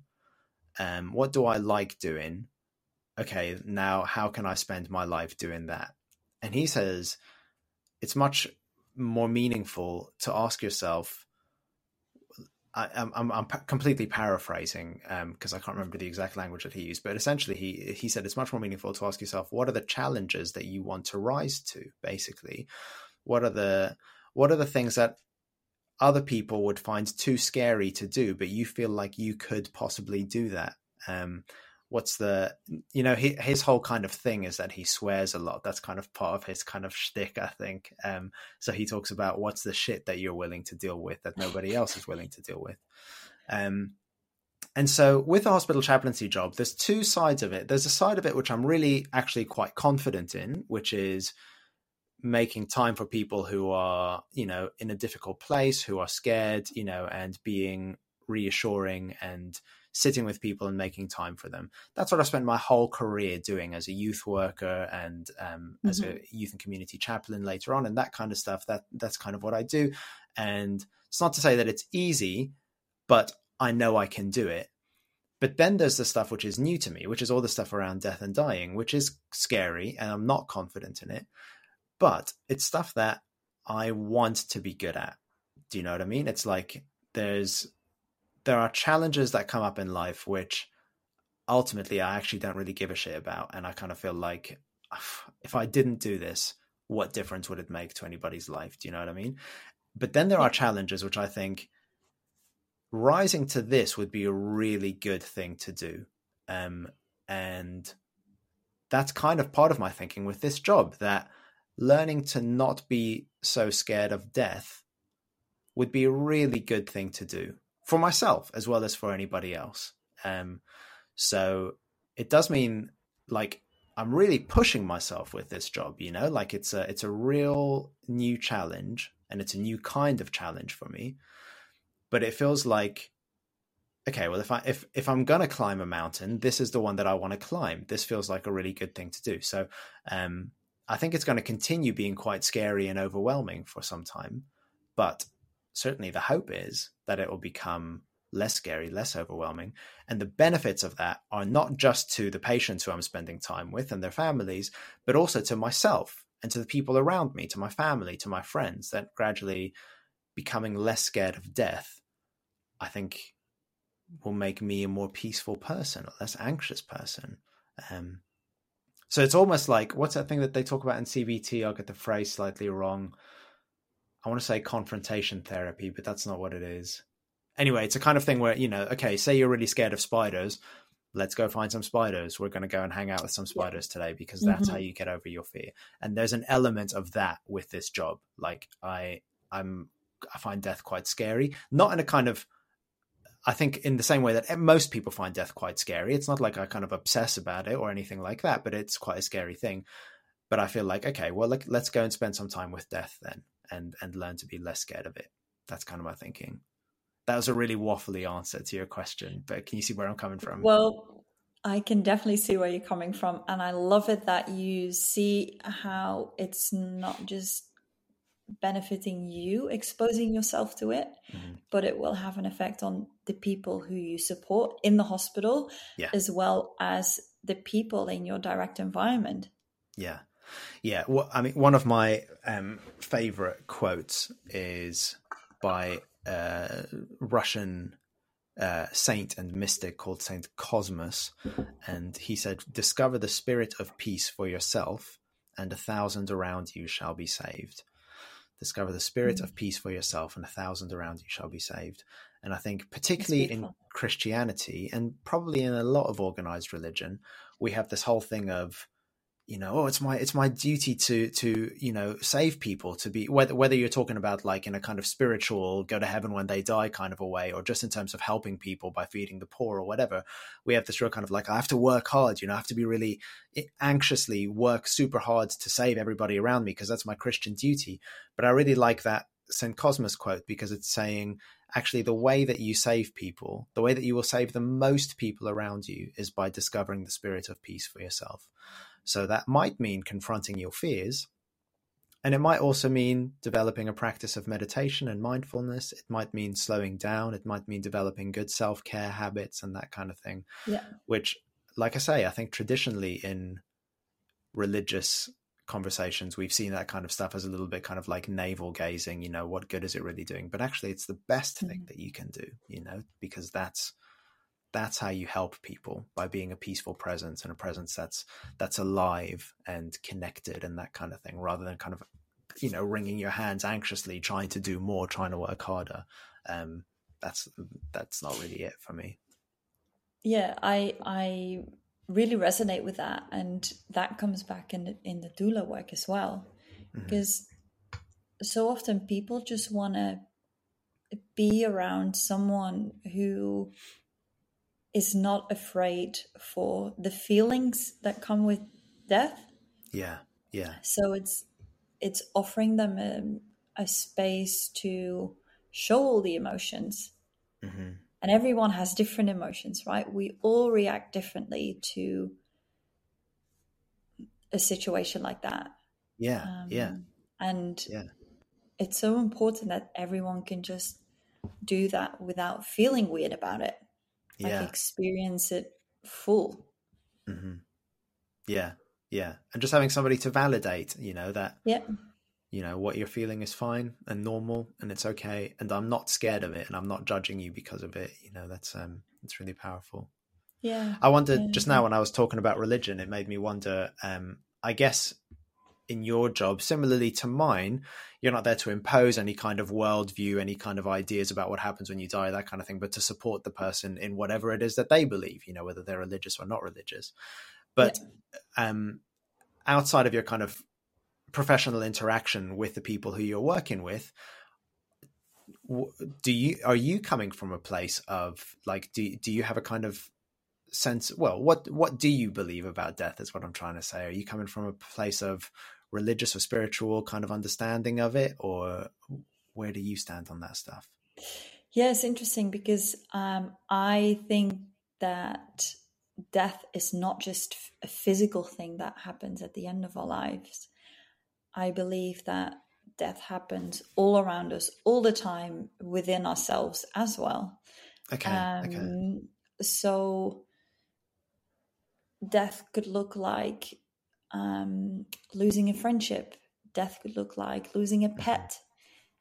Um, what do I like doing? Okay, now how can I spend my life doing that? And he says it's much more meaningful to ask yourself. I, I'm, I'm completely paraphrasing because um, I can't remember the exact language that he used, but essentially he he said it's much more meaningful to ask yourself what are the challenges that you want to rise to. Basically, what are the what are the things that other people would find too scary to do, but you feel like you could possibly do that. Um, what's the you know he, his whole kind of thing is that he swears a lot. That's kind of part of his kind of shtick i think. Um so he talks about what's the shit that you're willing to deal with that nobody else is willing to deal with. Um and so with the hospital chaplaincy job there's two sides of it. There's a side of it which i'm really actually quite confident in which is making time for people who are you know in a difficult place who are scared you know and being reassuring and sitting with people and making time for them. That's what I spent my whole career doing as a youth worker and um, mm-hmm. as a mm-hmm. youth and community chaplain later on, and that kind of stuff. That that's kind of what I do. And it's not to say that it's easy, but I know I can do it. But then there's the stuff which is new to me, which is all the stuff around death and dying, which is scary, and I'm not confident in it. But it's stuff that I want to be good at. Do you know what I mean? It's like there's there are challenges that come up in life which ultimately I actually don't really give a shit about. And I kind of feel like if I didn't do this, what difference would it make to anybody's life? Do you know what I mean? But then there are challenges which I think rising to this would be a really good thing to do. Um, and that's kind of part of my thinking with this job that learning to not be so scared of death would be a really good thing to do for myself as well as for anybody else. Um, so it does mean like I'm really pushing myself with this job, you know, like it's a it's a real new challenge and it's a new kind of challenge for me. But it feels like okay, well if I if if I'm gonna climb a mountain, this is the one that I want to climb. This feels like a really good thing to do. So um I think it's going to continue being quite scary and overwhelming for some time. But certainly the hope is that it will become less scary, less overwhelming. And the benefits of that are not just to the patients who I'm spending time with and their families, but also to myself and to the people around me, to my family, to my friends, that gradually becoming less scared of death, I think will make me a more peaceful person, a less anxious person. Um, so it's almost like what's that thing that they talk about in CBT? I'll get the phrase slightly wrong. I want to say confrontation therapy, but that's not what it is. Anyway, it's a kind of thing where, you know, okay, say you're really scared of spiders. Let's go find some spiders. We're going to go and hang out with some spiders today because that's mm-hmm. how you get over your fear. And there's an element of that with this job. Like I, I'm, I find death quite scary. Not in a kind of, I think in the same way that most people find death quite scary. It's not like I kind of obsess about it or anything like that, but it's quite a scary thing. But I feel like, okay, well, let's go and spend some time with death then and and learn to be less scared of it. That's kind of my thinking. That was a really waffly answer to your question, but can you see where I'm coming from? Well, I can definitely see where you're coming from, and I love it that you see how it's not just benefiting you exposing yourself to it mm-hmm. but it will have an effect on the people who you support in the hospital yeah. as well as the people in your direct environment yeah yeah, well, I mean, one of my um, favorite quotes is by a Russian uh, saint and mystic called Saint Cosmas, and he said, "Discover the spirit of peace for yourself, and a thousand around you shall be saved." Discover the spirit of peace for yourself, and a thousand around you shall be saved. And I think, particularly in Christianity, and probably in a lot of organized religion, we have this whole thing of you know, oh, it's my it's my duty to to you know save people to be whether whether you're talking about like in a kind of spiritual go to heaven when they die kind of a way, or just in terms of helping people by feeding the poor or whatever. We have this real kind of like I have to work hard, you know, I have to be really eh, anxiously work super hard to save everybody around me because that's my Christian duty. But I really like that St. Cosmas quote because it's saying actually the way that you save people, the way that you will save the most people around you is by discovering the spirit of peace for yourself. So that might mean confronting your fears. And it might also mean developing a practice of meditation and mindfulness. It might mean slowing down. It might mean developing good self care habits and that kind of thing. Yeah. Which, like I say, I think traditionally in religious conversations, we've seen that kind of stuff as a little bit kind of like navel gazing, you know, what good is it really doing? But actually, it's the best mm-hmm. thing that you can do, you know, because that's that's how you help people by being a peaceful presence and a presence that's that's alive and connected and that kind of thing rather than kind of you know wringing your hands anxiously trying to do more trying to work harder. Um that's that's not really it for me. Yeah i i really resonate with that and that comes back in the, in the doula work as well. Mm-hmm. because so often people just want to be around someone who is not afraid for the feelings that come with death. Yeah, yeah. So it's it's offering them a, a space to show all the emotions. Mm-hmm. And everyone has different emotions, right? We all react differently to a situation like that. Yeah, um, yeah. And yeah. it's so important that everyone can just do that without feeling weird about it like yeah. experience it full mm-hmm. yeah yeah and just having somebody to validate you know that yeah you know what you're feeling is fine and normal and it's okay and i'm not scared of it and i'm not judging you because of it you know that's um it's really powerful yeah i wondered yeah. just now when i was talking about religion it made me wonder um i guess in your job, similarly to mine, you're not there to impose any kind of worldview, any kind of ideas about what happens when you die, that kind of thing, but to support the person in whatever it is that they believe, you know, whether they're religious or not religious. But yeah. um, outside of your kind of professional interaction with the people who you're working with, do you are you coming from a place of like do do you have a kind of sense well what what do you believe about death is what i'm trying to say are you coming from a place of religious or spiritual kind of understanding of it, or where do you stand on that stuff? Yeah, it's interesting because um, I think that death is not just a physical thing that happens at the end of our lives. I believe that death happens all around us all the time within ourselves as well. Okay. Um, okay. So death could look like um, losing a friendship. Death could look like losing a pet.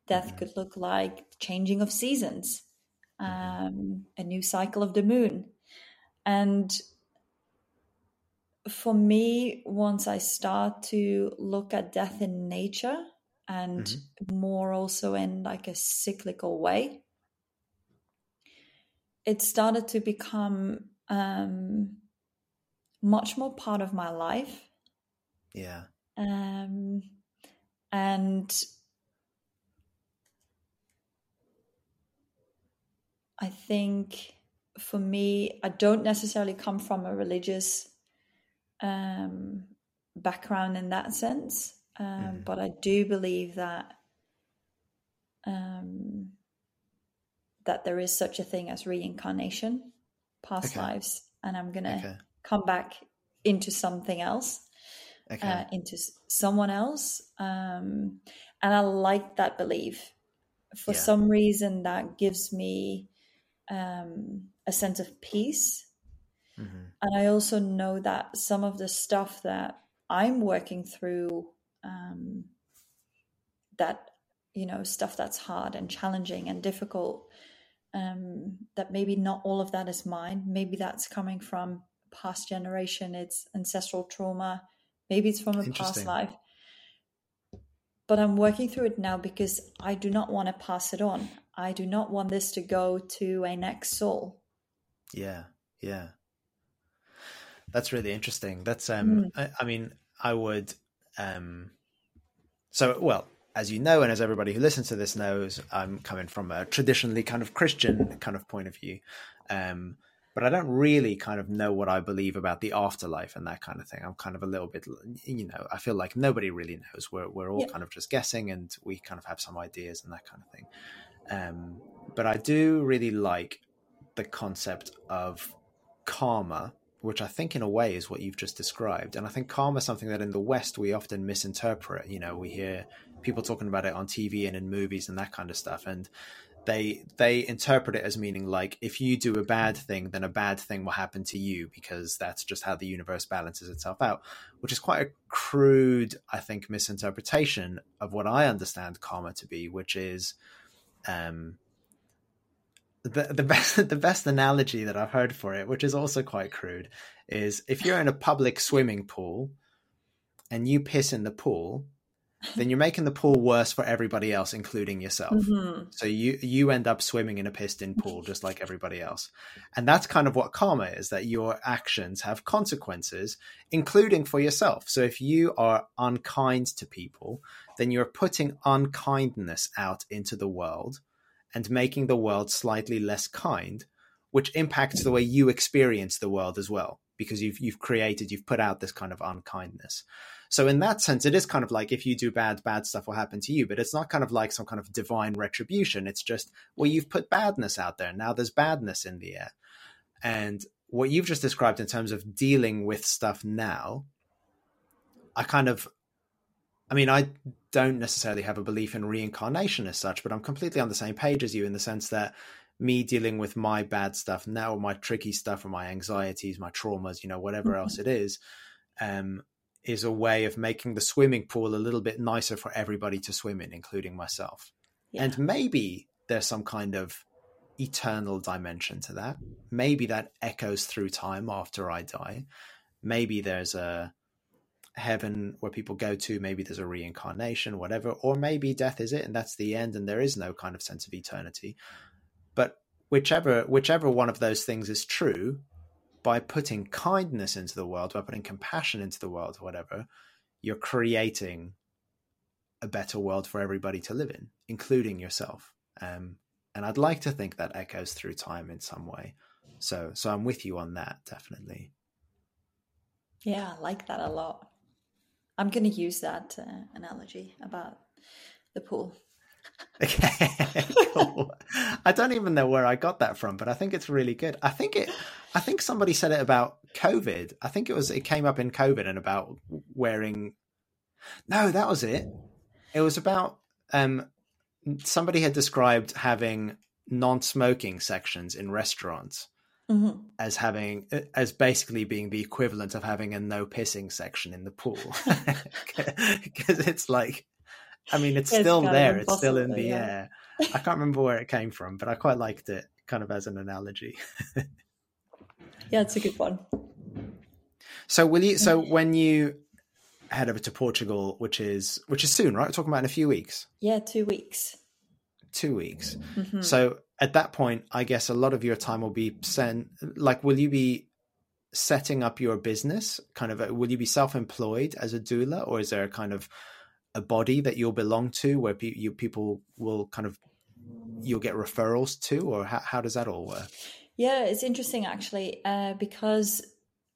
Death mm-hmm. could look like changing of seasons, mm-hmm. um, a new cycle of the moon. And for me, once I start to look at death in nature and mm-hmm. more also in like a cyclical way, it started to become um, much more part of my life yeah. Um, and I think for me, I don't necessarily come from a religious um, background in that sense, um, mm. but I do believe that um, that there is such a thing as reincarnation, past okay. lives, and I'm gonna okay. come back into something else okay. uh, into someone else. Um, and I like that belief. For yeah. some reason, that gives me um, a sense of peace. Mm-hmm. And I also know that some of the stuff that I'm working through, um, that, you know, stuff that's hard and challenging and difficult, um, that maybe not all of that is mine. Maybe that's coming from past generation, it's ancestral trauma, Maybe it's from a past life. But I'm working through it now because I do not want to pass it on. I do not want this to go to a next soul. Yeah, yeah. That's really interesting. That's um mm. I, I, mean, I would. Um, so, well, as you know, and as everybody who listens to this knows, I'm coming from a traditionally kind of Christian kind of point of view. Um, but I don't really kind of know what I believe about the afterlife and that kind of thing. I'm kind of a little bit, you know, I feel like nobody really knows. We're we're all yeah. kind of just guessing, and we kind of have some ideas and that kind of thing. Um, but I do really like the concept of karma, which I think in a way is what you've just described. And I think karma is something that in the West we often misinterpret. You know, we hear people talking about it on TV and in movies and that kind of stuff, and they they interpret it as meaning like if you do a bad thing then a bad thing will happen to you because that's just how the universe balances itself out which is quite a crude i think misinterpretation of what i understand karma to be which is um the the best the best analogy that i've heard for it which is also quite crude is if you're in a public swimming pool and you piss in the pool then you're making the pool worse for everybody else, including yourself. Mm-hmm. So you you end up swimming in a pissed in pool just like everybody else. And that's kind of what karma is, that your actions have consequences, including for yourself. So if you are unkind to people, then you're putting unkindness out into the world and making the world slightly less kind, which impacts the way you experience the world as well, because you've you've created, you've put out this kind of unkindness. So in that sense, it is kind of like if you do bad, bad stuff will happen to you, but it's not kind of like some kind of divine retribution. It's just, well, you've put badness out there. Now there's badness in the air. And what you've just described in terms of dealing with stuff now, I kind of, I mean, I don't necessarily have a belief in reincarnation as such, but I'm completely on the same page as you in the sense that me dealing with my bad stuff now, my tricky stuff, or my anxieties, my traumas, you know, whatever mm-hmm. else it is, um, is a way of making the swimming pool a little bit nicer for everybody to swim in, including myself. Yeah. And maybe there's some kind of eternal dimension to that. Maybe that echoes through time after I die. Maybe there's a heaven where people go to. Maybe there's a reincarnation, whatever. Or maybe death is it and that's the end and there is no kind of sense of eternity. But whichever whichever one of those things is true, by putting kindness into the world, by putting compassion into the world, whatever, you're creating a better world for everybody to live in, including yourself. Um, and I'd like to think that echoes through time in some way. So, so I'm with you on that, definitely. Yeah, I like that a lot. I'm going to use that uh, analogy about the pool. Okay, cool. I don't even know where I got that from, but I think it's really good. I think it. I think somebody said it about COVID. I think it was it came up in COVID and about wearing. No, that was it. It was about um, somebody had described having non-smoking sections in restaurants mm-hmm. as having as basically being the equivalent of having a no pissing section in the pool because it's like I mean, it's, it's still there. It's still in the yeah. air. I can't remember where it came from, but I quite liked it kind of as an analogy. yeah, it's a good one. So will you so when you head over to Portugal, which is which is soon, right? We're talking about in a few weeks. Yeah, two weeks. Two weeks. Mm-hmm. So at that point, I guess a lot of your time will be sent like will you be setting up your business? Kind of will you be self-employed as a doula or is there a kind of a body that you'll belong to where pe- you, people will kind of you'll get referrals to or how, how does that all work? Yeah it's interesting actually uh, because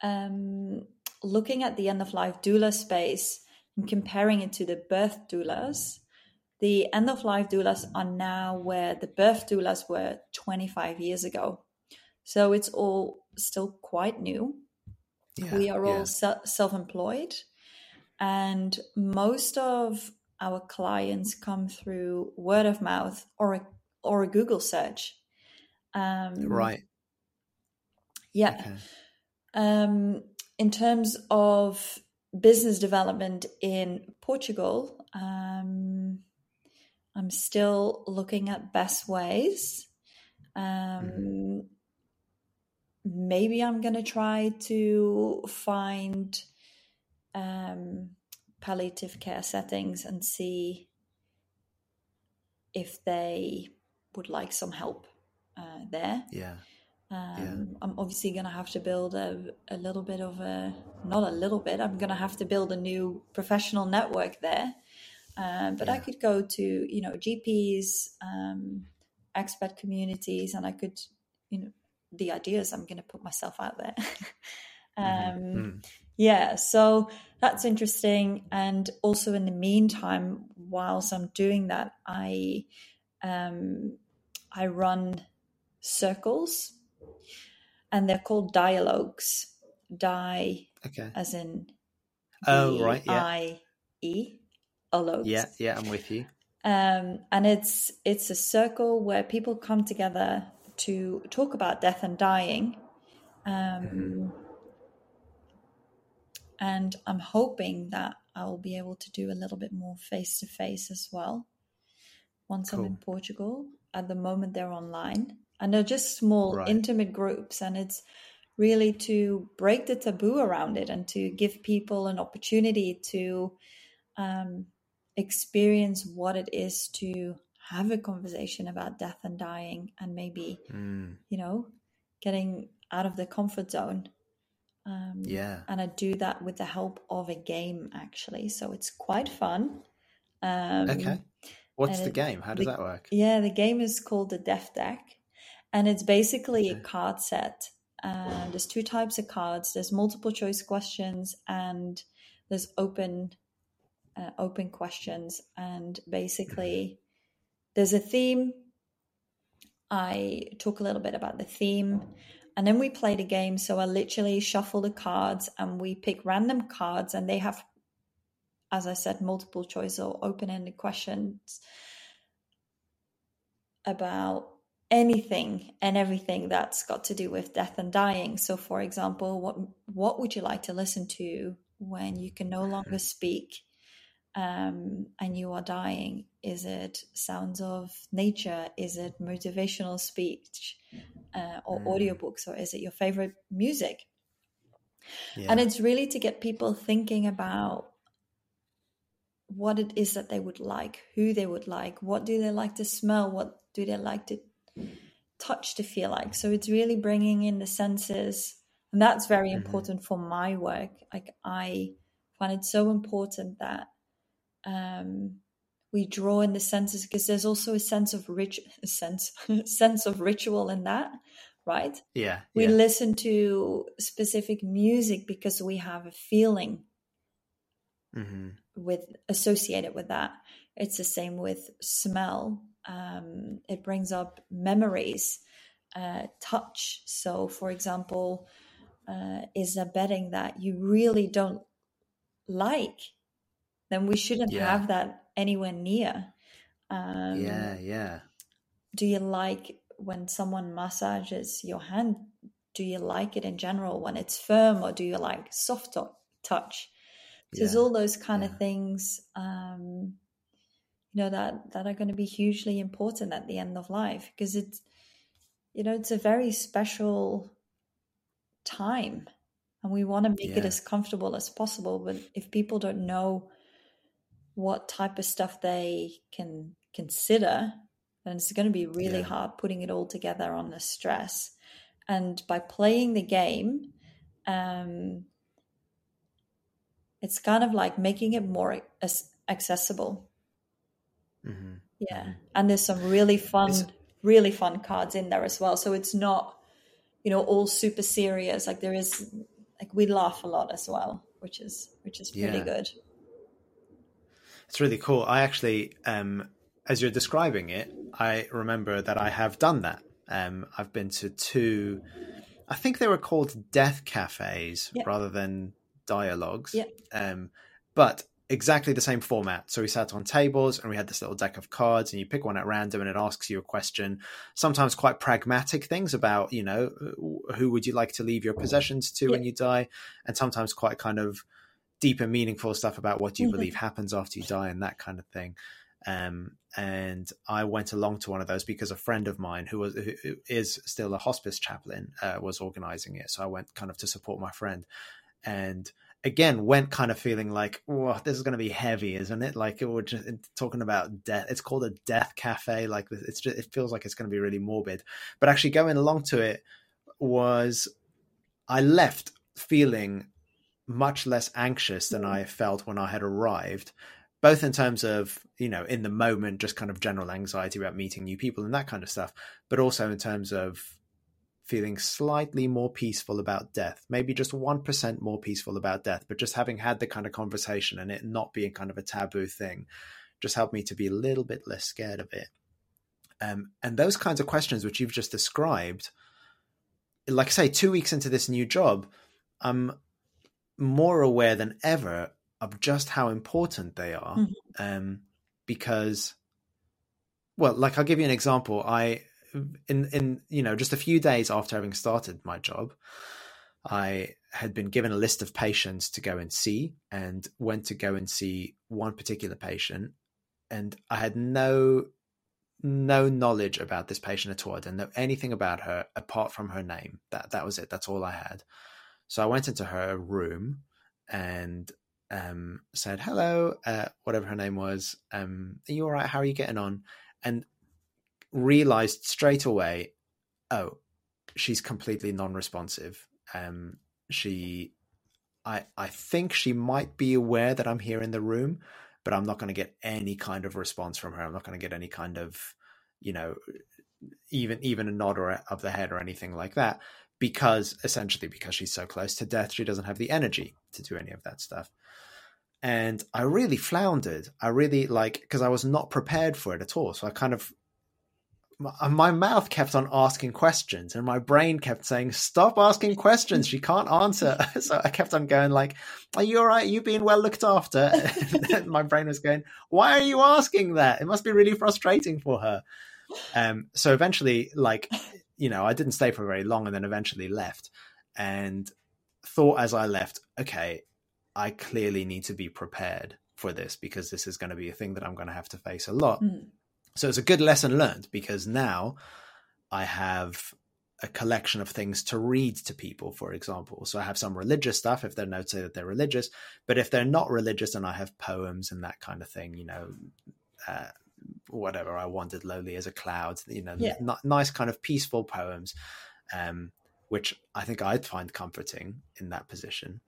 um, looking at the end of life doula space and comparing it to the birth doulas the end of life doulas are now where the birth doulas were 25 years ago. So it's all still quite new. Yeah, we are all yeah. se- self-employed and most of our clients come through word of mouth or a, or a Google search. Um, right. Yeah. Okay. Um, in terms of business development in Portugal, um, I'm still looking at best ways. Um, mm-hmm. Maybe I'm going to try to find um, palliative care settings and see if they would like some help uh, there. Yeah. Um, I'm obviously going to have to build a, a little bit of a, not a little bit, I'm going to have to build a new professional network there. Um, but I could go to, you know, GPs, um, expat communities, and I could, you know, the idea is I'm going to put myself out there. um, Mm. Yeah, so that's interesting. And also in the meantime, whilst I'm doing that, I um, I run circles, and they're called dialogues. Die Okay. as in Oh, right, yeah. I E alogues. Yeah, yeah, I'm with you. Um, and it's it's a circle where people come together to talk about death and dying. Um, Mm-hmm. And I'm hoping that I'll be able to do a little bit more face to face as well once I'm in Portugal. At the moment, they're online and they're just small, Right. intimate groups. And it's really to break the taboo around it and to give people an opportunity to um, experience what it is to have a conversation about death and dying and maybe Mm, you know getting out of the comfort zone um, yeah. and i do that with the help of a game actually so it's quite fun um, Okay. What's the it- game? How does the- that work? yeah the game is called the death deck and it's basically Okay. a card set uh, there's two types of cards there's multiple choice questions and there's open uh, open questions and basically there's a theme i talk a little bit about the theme and then we play the game. So i literally shuffle the cards and we pick random cards and they have as i said multiple choice or open-ended questions about anything and everything that's got to do with death and dying. So for example what what would you like to listen to when you can no longer speak um, and you are dying? Is it sounds of nature? Is it motivational speech uh, or Mm. audiobooks? Or is it your favorite music? Yeah. And it's really to get people thinking about what it is that they would like, who they would like, what do they like to smell, what do they like to touch to feel like. So it's really bringing in the senses, and that's very Mhm. important for my work. Like I find it so important that um, we draw in the senses because there's also a sense of rich sense sense of ritual in that, right? yeah. We yeah. listen to specific music because we have a feeling hmm with associated with that. It's the same with smell. Um, it brings up memories, uh, touch. So, for example, uh, is a bedding that you really don't like, then we shouldn't Yeah. have that anywhere near. Um, yeah. Yeah. do you like when someone massages your hand do you like it in general when it's firm or do you like soft to- touch so there's all those kind yeah. of things um you know that that are going to be hugely important at the end of life because it's you know it's a very special time and we want to make it as comfortable as possible but if people don't know what type of stuff they can consider And it's going to be really Yeah. hard putting it all together on the stress. And by playing the game um it's kind of like making it more accessible. Hmm yeah. And there's some really fun really fun cards in there as well. So it's not you know all super serious. Like there is like we laugh a lot as well which is which is pretty Yeah. good It's really cool. I actually, um, as you're describing it, I remember that I have done that. Um, I've been to two, I think they were called death cafes Yeah. rather than dialogues. Yeah. Um, but exactly the same format. So we sat on tables and we had this little deck of cards, and you pick one at random, and it asks you a question. Sometimes quite pragmatic things about, you know, who would you like to leave your possessions to when you die, and sometimes quite kind of deeper, meaningful stuff about what do you Mhm. believe happens after you die and that kind of thing. Um, and I went along to one of those because a friend of mine who was who is still a hospice chaplain uh, was organizing it. So I went kind of to support my friend, and again went kind of feeling like, oh, this is going to be heavy, isn't it? Like we're just talking about death. It's called a death cafe. Like it's just it feels like it's going to be really morbid. But actually going along to it was I left feeling much less anxious than I felt when I had arrived, both in terms of, you know, in the moment, just kind of general anxiety about meeting new people and that kind of stuff, but also in terms of feeling slightly more peaceful about death, maybe just 1% more peaceful about death, but just having had the kind of conversation and it not being kind of a taboo thing just helped me to be a little bit less scared of it. Um, and those kinds of questions, which you've just described, like I say, two weeks into this new job, I'm more aware than ever of just how important they are. Mm-hmm. Um, because, well, like I'll give you an example. I, in in you know, just a few days after having started my job, I had been given a list of patients to go and see, and went to go and see one particular patient, and I had no no knowledge about this patient at all. I didn't know anything about her apart from her name. That that was it. That's all I had. So I went into her room and um, said, "Hello, uh, whatever her name was. Um, are you all right? How are you getting on?" And realized straight away, oh, she's completely non-responsive. Um, she, I, I think she might be aware that I'm here in the room, but I'm not going to get any kind of response from her. I'm not going to get any kind of, you know, even even a nod or of the head or anything like that, because essentially because she's so close to death, she doesn't have the energy to do any of that stuff. And I really floundered. I really like because I was not prepared for it at all. So I kind of my mouth kept on asking questions and my brain kept saying stop asking questions she can't answer so i kept on going like are you all right are you being well looked after my brain was going why are you asking that it must be really frustrating for her um, so eventually like you know i didn't stay for very long and then eventually left and thought as i left okay i clearly need to be prepared for this because this is going to be a thing that i'm going to have to face a lot mm so it's a good lesson learned because now I have a collection of things to read to people, for example. So I have some religious stuff if they're to say that they're religious, but if they're not religious, and I have poems and that kind of thing, you know, uh, whatever. I wandered lonely as a cloud, you know, yeah. n- nice kind of peaceful poems, um, which I think I'd find comforting in that position.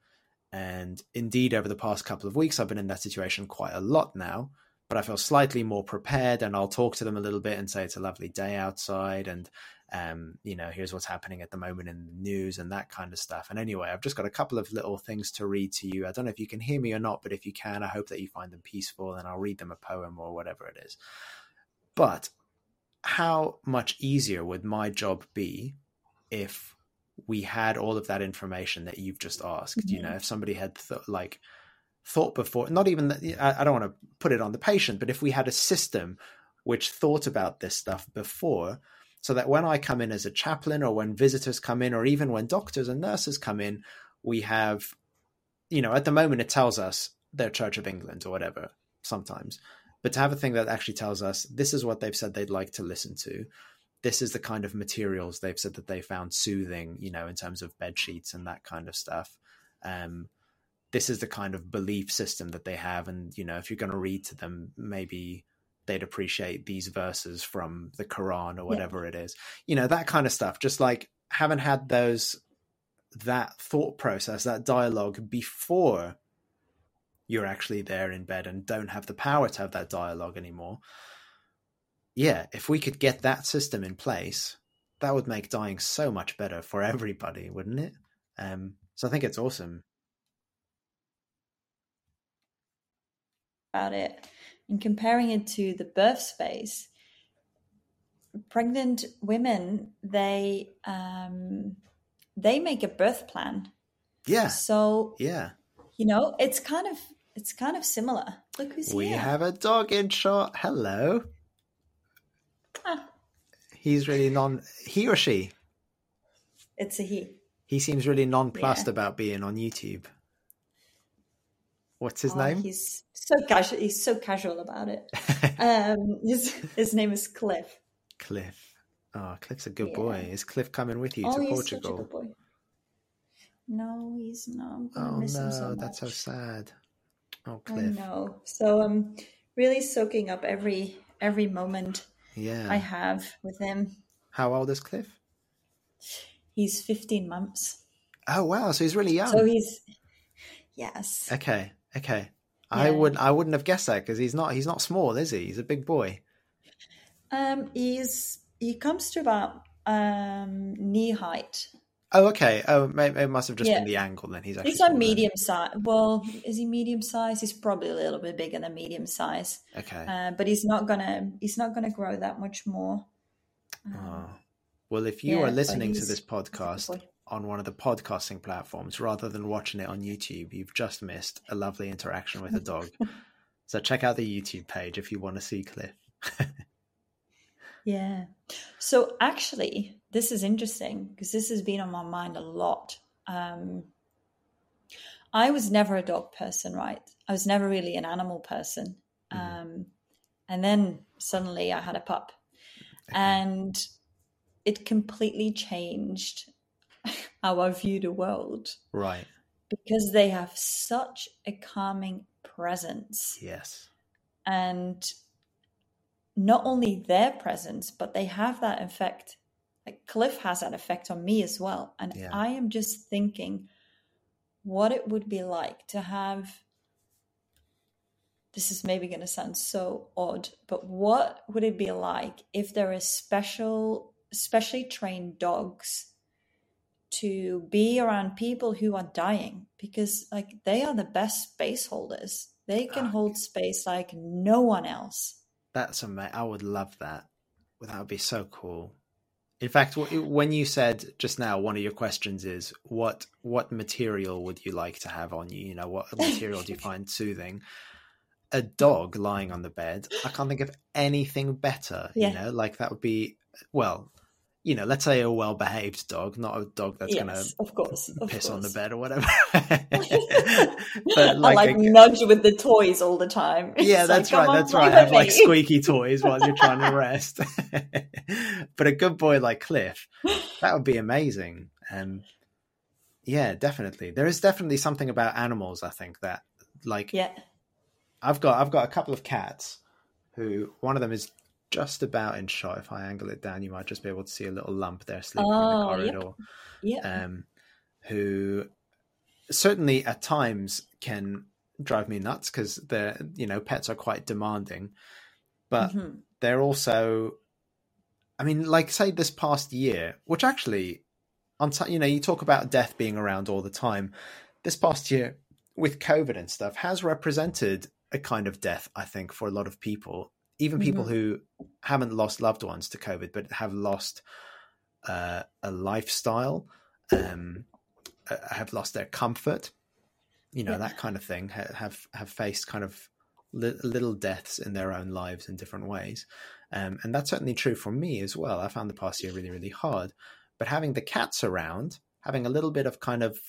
And indeed, over the past couple of weeks, I've been in that situation quite a lot now but I feel slightly more prepared and I'll talk to them a little bit and say it's a lovely day outside and um, you know, here's what's happening at the moment in the news and that kind of stuff. And anyway, I've just got a couple of little things to read to you. I don't know if you can hear me or not, but if you can, I hope that you find them peaceful and I'll read them a poem or whatever it is. But how much easier would my job be if we had all of that information that you've just asked? Mm-hmm. You know, if somebody had th- like thought before not even that i don't want to put it on the patient but if we had a system which thought about this stuff before so that when i come in as a chaplain or when visitors come in or even when doctors and nurses come in we have you know at the moment it tells us their church of england or whatever sometimes. But to have a thing that actually tells us this is what they've said they'd like to listen to. This is the kind of materials they've said that they found soothing you know in terms of bed sheets and that kind of stuff. Um, this is the kind of belief system that they have. And you know if you're going to read to them maybe they'd appreciate these verses from the quran or whatever yeah. it is. You know that kind of stuff. Just like haven't had those that thought process that dialogue before you're actually there in bed and don't have the power to have that dialogue anymore. Yeah if we could get that system in place that would make dying so much better for everybody wouldn't it? Um so i think it's awesome. About it and comparing it to the birth space, pregnant women they um, they make a birth plan. Yeah. So yeah, you know, it's kind of it's kind of similar. Look who's we here. We have a dog in shot. Hello. Ah. He's really non. He or she? It's a he. He seems really nonplussed yeah. about being on YouTube. What's his oh, name? He's so casual. He's so casual about it. um, his his name is Cliff. Cliff. Oh, Cliff's a good yeah. boy. Is Cliff coming with you oh, to Portugal? No, he's not. oh no, so that's so sad. Oh, Cliff. I know. So I'm really soaking up every every moment yeah I have with him. How old is Cliff? He's 15 months. Oh wow, so he's really young. So he's yes. Okay, okay. I Yeah. would I wouldn't have guessed that because he's not he's not small, is he? He's a big boy. Um, he's he comes to about um knee height. Oh, okay. Oh, it must have just Yeah. been the angle. Then he's actually He's a smaller. medium size. Well, is he medium size? He's probably a little bit bigger than medium size. Okay. Uh, but he's not gonna he's not gonna grow that much more. Um, Oh. Well, if you yeah, are listening to this he's a good podcast. On one of the podcasting platforms rather than watching it on YouTube, you've just missed a lovely interaction with a dog. so check out the YouTube page if you want to see Cliff. Yeah. So actually, this is interesting because this has been on my mind a lot. Um, I was never a dog person, right? I was never really an animal person. Um, and then suddenly I had a pup, and it completely changed how I view the world Right. because they have such a calming presence Yes. and not only their presence but they have that effect like cliff has that effect on me as well and Yeah. i am just thinking what it would be like to have this is maybe going to sound so odd but what would it be like if there is special specially trained dogs to be around people who are dying because like they are the best space holders they can hold space like no one else That's amazing. I would love that. That would be so cool. In fact, when you said just now, one of your questions is what what material would you like to have on you? You know, what material do you find soothing? A dog lying on the bed. I can't think of anything better. Yeah. You know, like that would be well. You know, let's say a well behaved dog, not a dog that's yes, gonna of course, of piss on the bed or whatever. I but like, like, a- nudge with the toys all the time. yeah, It's that's like, right. That's right. Have like squeaky toys while you're trying to rest. but a good boy like Cliff, that would be amazing. Um, yeah, definitely. There is definitely something about animals. I think that, like, Yeah, I've got I've got a couple of cats who one of them is just about in shot. If I angle it down, you might just be able to see a little lump there sleeping Oh, in the yep. corridor yeah, um, who certainly at times can drive me nuts because they're you know pets are quite demanding, but Mhm. they're also, I mean, like say this past year, which actually, on t- you know, you talk about death being around all the time. This past year with COVID and stuff has represented a kind of death, I think, for a lot of people, even people Mhm. who haven't lost loved ones to COVID, but have lost uh, a lifestyle, um, uh, have lost their comfort, you know, Yeah. that kind of thing, have have faced kind of li- little deaths in their own lives in different ways. Um, and that's certainly true for me as well. I found the past year really, really hard. But having the cats around, having a little bit of kind of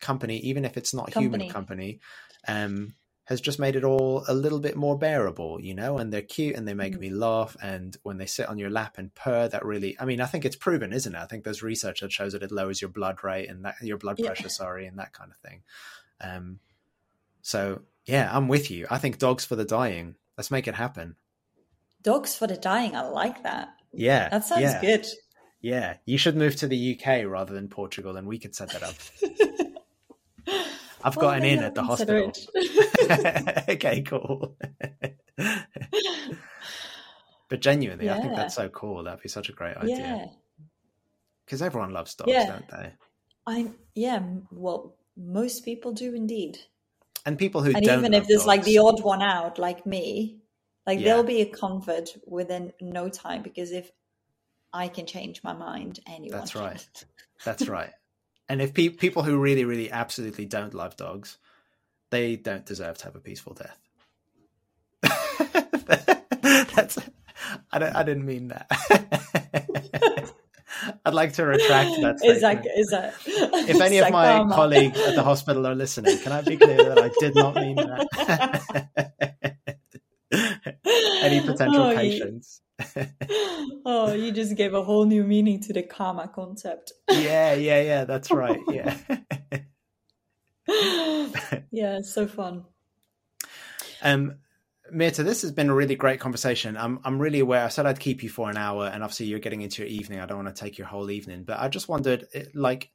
company, even if it's not Company. human company, um, has just made it all a little bit more bearable, you know, and they're cute and they make Mm. me laugh. And when they sit on your lap and purr, that really, I mean, I think it's proven, isn't it? I think there's research that shows that it lowers your blood rate and that your blood Yeah. pressure, sorry, and that kind of thing. Um, so yeah, I'm with you. I think dogs for the dying. Let's make it happen. dogs for the dying. I like that. Yeah. That sounds yeah, good. Yeah. You should move to the UK rather than Portugal and we could set that up. I've got Well, an maybe in at the hospital. okay, cool. but genuinely, I think that's so cool. That'd be such a great idea. yeah, Because everyone loves dogs, Yeah. don't they? I yeah. Well, most people do indeed. And people who and don't even if there's like the odd one out, like me, like Yeah. they'll be a convert within no time because if I can change my mind, anyone. That's right. That's right. And if pe- people who really, really, absolutely don't love dogs, they don't deserve to have a peaceful death. That's. I don't. I didn't mean that. I'd like to retract that. Is that statement. is that? If any of my karma? colleagues at the hospital are listening, can I be clear that I did not mean that? any potential Oh, patients? oh, you just gave a whole new meaning to the karma concept. yeah, yeah, yeah. That's right. Yeah. yeah, so fun. Um, Myrthe, this has been a really great conversation. I'm I'm really aware. I said I'd keep you for an hour, and obviously you're getting into your evening. I don't want to take your whole evening, but I just wondered, like,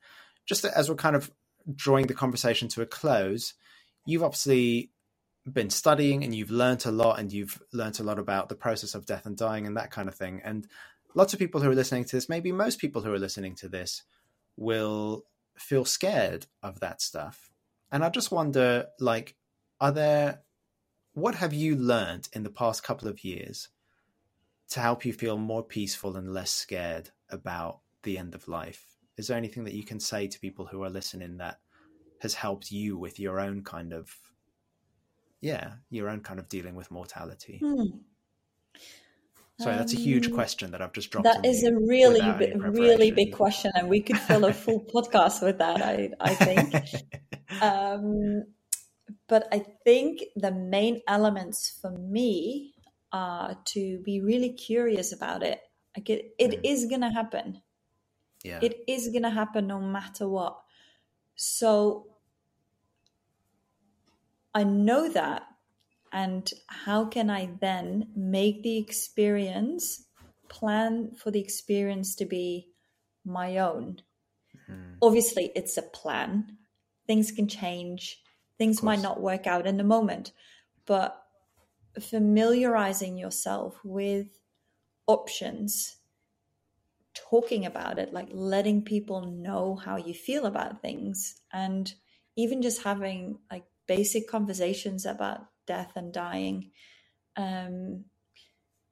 just as we're kind of drawing the conversation to a close, you've obviously been studying and you've learned a lot, and you've learned a lot about the process of death and dying and that kind of thing. And lots of people who are listening to this, maybe most people who are listening to this, will feel scared of that stuff. And I just wonder, like, are there what have you learned in the past couple of years to help you feel more peaceful and less scared about the end of life? Is there anything that you can say to people who are listening that has helped you with your own kind of, yeah, your own kind of dealing with mortality? Hmm. Sorry, that's a huge um, question that I've just dropped. That is a really, big, really big question, and we could fill a full podcast with that. I, I think. um, but I think the main elements for me are to be really curious about it. Like it, it mm. is gonna happen. Yeah. It is gonna happen no matter what. So I know that. And how can I then make the experience, plan for the experience to be my own? Mm-hmm. Obviously, it's a plan. Things can change Things might not work out in the moment, but familiarizing yourself with options, talking about it, like letting people know how you feel about things, and even just having like basic conversations about death and dying. Um,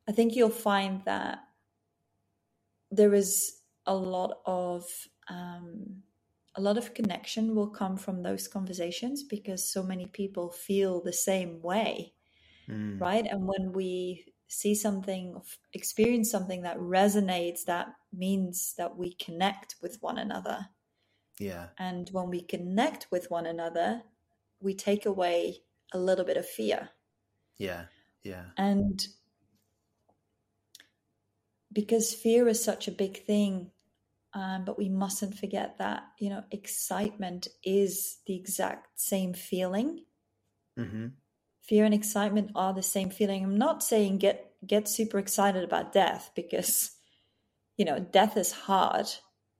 I think you'll find that there is a lot of um, a lot of connection will come from those conversations because so many people feel the same way mm. right and when we see something experience something that resonates that means that we connect with one another yeah and when we connect with one another we take away a little bit of fear yeah yeah and because fear is such a big thing um, but we mustn't forget that, you know, excitement is the exact same feeling. Mm-hmm. Fear and excitement are the same feeling. I'm not saying get get super excited about death because, you know, death is hard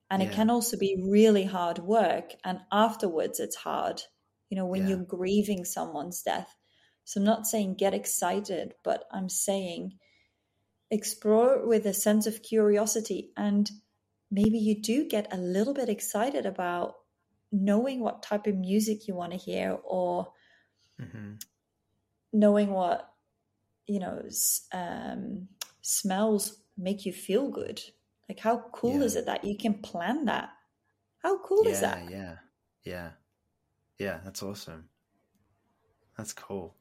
and yeah. it can also be really hard work. And afterwards, it's hard, you know, when yeah. you're grieving someone's death. So I'm not saying get excited, but I'm saying explore with a sense of curiosity and maybe you do get a little bit excited about knowing what type of music you want to hear or mm-hmm. knowing what you know um, smells make you feel good like how cool yeah. is it that you can plan that how cool yeah, is that yeah yeah yeah that's awesome that's cool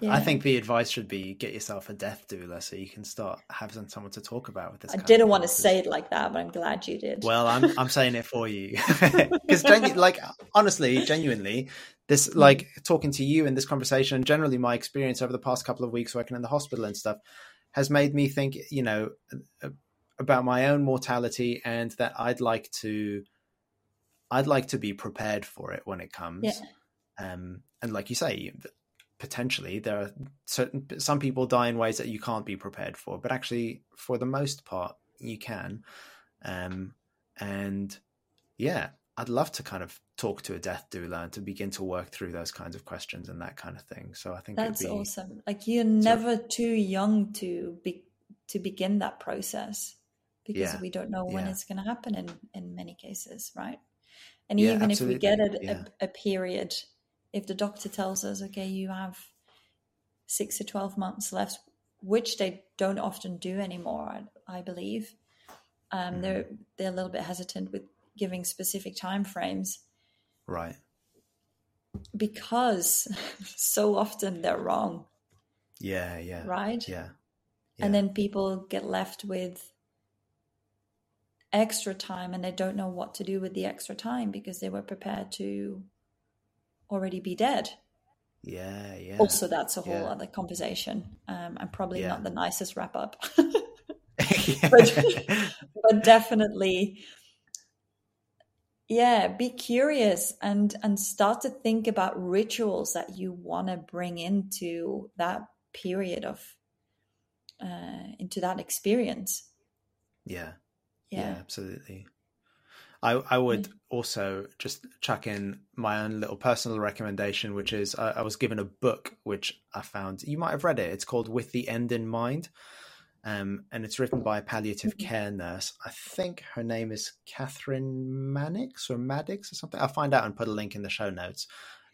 yeah. I think the advice should be get yourself a death doula so you can start having someone to talk about with this. I didn't want to say it like that, but I'm glad you did. Well, I'm I'm saying it for you because genu- like honestly, genuinely, this mm. like talking to you in this conversation and generally my experience over the past couple of weeks working in the hospital and stuff has made me think, you know, about my own mortality and that I'd like to I'd like to be prepared for it when it comes. Yeah. Um, and like you say, potentially there are certain some people die in ways that you can't be prepared for but actually for the most part you can um, and yeah i'd love to kind of talk to a death doula and to begin to work through those kinds of questions and that kind of thing so i think that's be, awesome like you're never too young to be to begin that process because yeah, we don't know when yeah. it's going to happen in in many cases right and yeah, even absolutely. if we get a, a, a period if the doctor tells us, okay, you have six to 12 months left, which they don't often do anymore, I, I believe. Um, mm. They're they're a little bit hesitant with giving specific time frames, right? Because so often they're wrong. Yeah, yeah, right. Yeah, yeah. and then people get left with extra time, and they don't know what to do with the extra time because they were prepared to already be dead. Yeah, yeah. Also, that's a whole yeah. other conversation. Um, I'm probably yeah. not the nicest wrap up, but, but definitely, yeah. Be curious and and start to think about rituals that you want to bring into that period of uh, into that experience. Yeah. Yeah. Yeah, absolutely. I, I would also just chuck in my own little personal recommendation, which is I, I was given a book which I found you might have read it. It's called With the End in Mind. Um, and it's written by a palliative Mhm. care nurse. I think her name is Kathryn Mannix or Maddox or something. I'll find out and put a link in the show notes.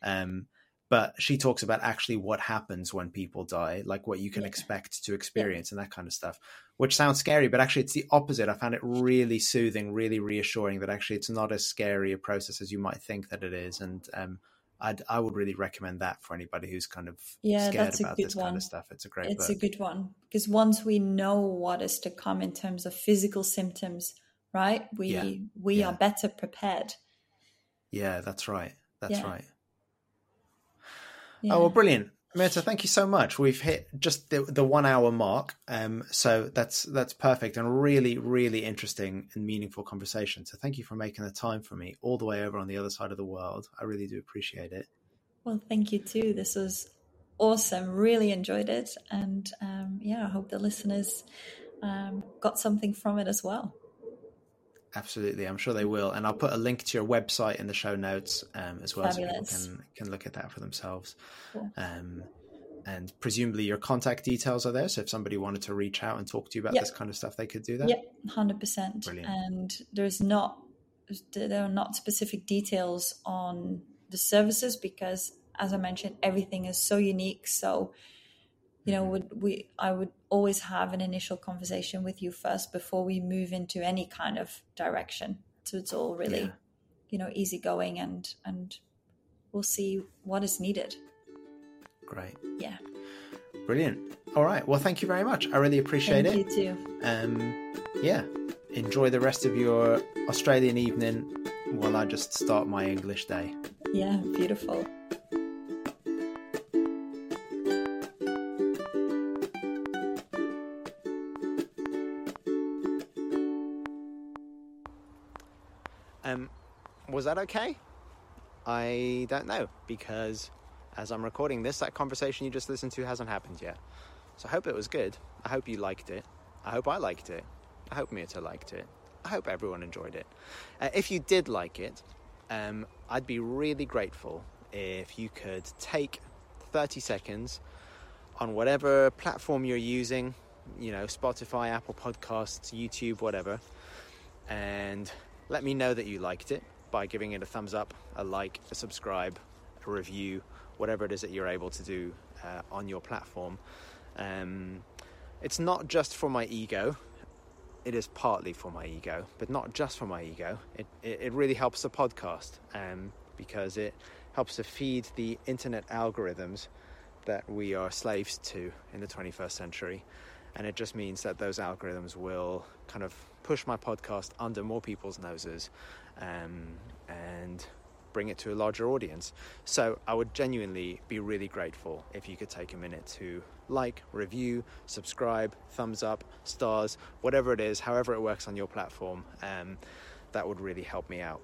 Um, but she talks about actually what happens when people die, like what you can Yeah. expect to experience and that kind of stuff, which sounds scary, but actually it's the opposite. I found it really soothing, really reassuring that actually it's not as scary a process as you might think that it is. And um, I'd, I would really recommend that for anybody who's kind of Yeah, scared that's a about good this kind one. of stuff. It's a great It's book. a good one because once we know what is to come in terms of physical symptoms, right? We Yeah. we Yeah. are better prepared. Yeah, that's right. That's Yeah. right. Yeah. Oh, well, brilliant. Myrthe, thank you so much. We've hit just the, the one hour mark. Um, so that's that's perfect and really, really interesting and meaningful conversation. So thank you for making the time for me all the way over on the other side of the world. I really do appreciate it. Well, thank you too. This was awesome. Really enjoyed it, and um, yeah, I hope the listeners um, got something from it as well. Absolutely, I'm sure they will. And I'll put a link to your website in the show notes um, as well, Fabulous. so people can can look at that for themselves. Cool. Um, and presumably your contact details are there. So if somebody wanted to reach out and talk to you about Yeah. this kind of stuff, they could do that. Yep, hundred percent. And there's not there are not specific details on the services because, as I mentioned, everything is so unique. So, you know, would we I would always have an initial conversation with you first before we move into any kind of direction. So it's all really, Yeah. you know, easygoing and and we'll see what is needed. Great. Yeah. Brilliant. All right. Well, thank you very much. I really appreciate Thank it. you too. Um, yeah. Enjoy the rest of your Australian evening while I just start my English day. Yeah, beautiful. Was that okay? I don't know because as I'm recording this, that conversation you just listened to hasn't happened yet. So I hope it was good. I hope you liked it. I hope I liked it. I hope Myrthe liked it. I hope everyone enjoyed it. Uh, if you did like it, um, I'd be really grateful if you could take 30 seconds on whatever platform you're using, you know, Spotify, Apple Podcasts, YouTube, whatever, and let me know that you liked it by giving it a thumbs up, a like, a subscribe, a review, whatever it is that you're able to do uh, on your platform. Um, it's not just for my ego. It is partly for my ego, but not just for my ego. It, it, it really helps the podcast um, because it helps to feed the internet algorithms that we are slaves to in the 21st century. And it just means that those algorithms will kind of push my podcast under more people's noses um, and bring it to a larger audience. So I would genuinely be really grateful if you could take a minute to like, review, subscribe, thumbs up, stars, whatever it is, however it works on your platform. Um, that would really help me out.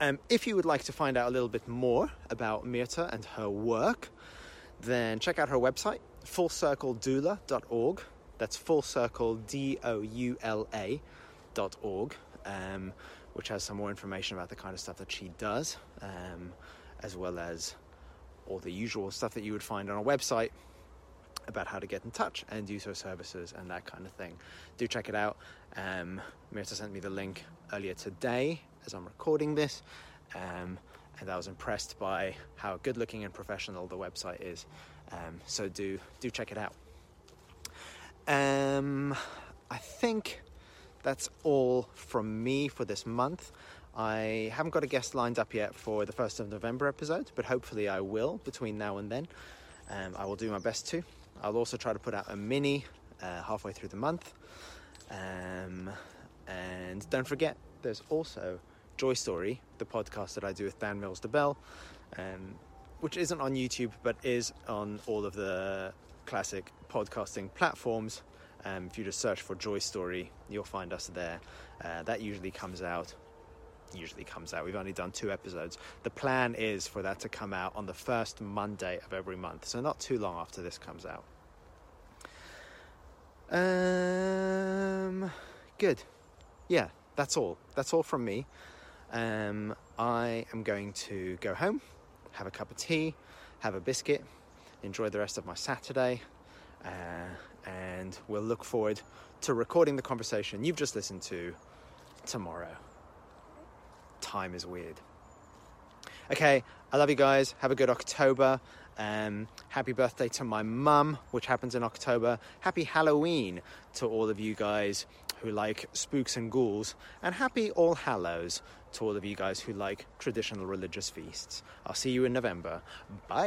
Um, if you would like to find out a little bit more about Myrthe and her work, then check out her website, fullcircledoula.org. That's fullcircle, D O U L A dot org, um, which has some more information about the kind of stuff that she does, um, as well as all the usual stuff that you would find on a website about how to get in touch and use her services and that kind of thing. Do check it out. Um, Myrthe sent me the link earlier today as I'm recording this, um, and I was impressed by how good looking and professional the website is. Um, so do do check it out. Um, I think that's all from me for this month. I haven't got a guest lined up yet for the 1st of November episode, but hopefully I will between now and then. Um, I will do my best to. I'll also try to put out a mini uh, halfway through the month. Um, and don't forget, there's also Joy Story, the podcast that I do with Dan Mills de Bell, um, which isn't on YouTube but is on all of the classic podcasting platforms. Um, if you just search for Joy Story, you'll find us there. Uh, that usually comes out usually comes out. We've only done two episodes. The plan is for that to come out on the first Monday of every month, so not too long after this comes out. Um, good. Yeah, that's all. That's all from me. Um, I am going to go home, have a cup of tea, have a biscuit, enjoy the rest of my Saturday, uh, and we'll look forward to recording the conversation you've just listened to tomorrow. Time is weird. Okay, I love you guys. Have a good October. Um, happy birthday to my mum, which happens in October. Happy Halloween to all of you guys who like spooks and ghouls. And happy All Hallows to all of you guys who like traditional religious feasts. I'll see you in November. Bye.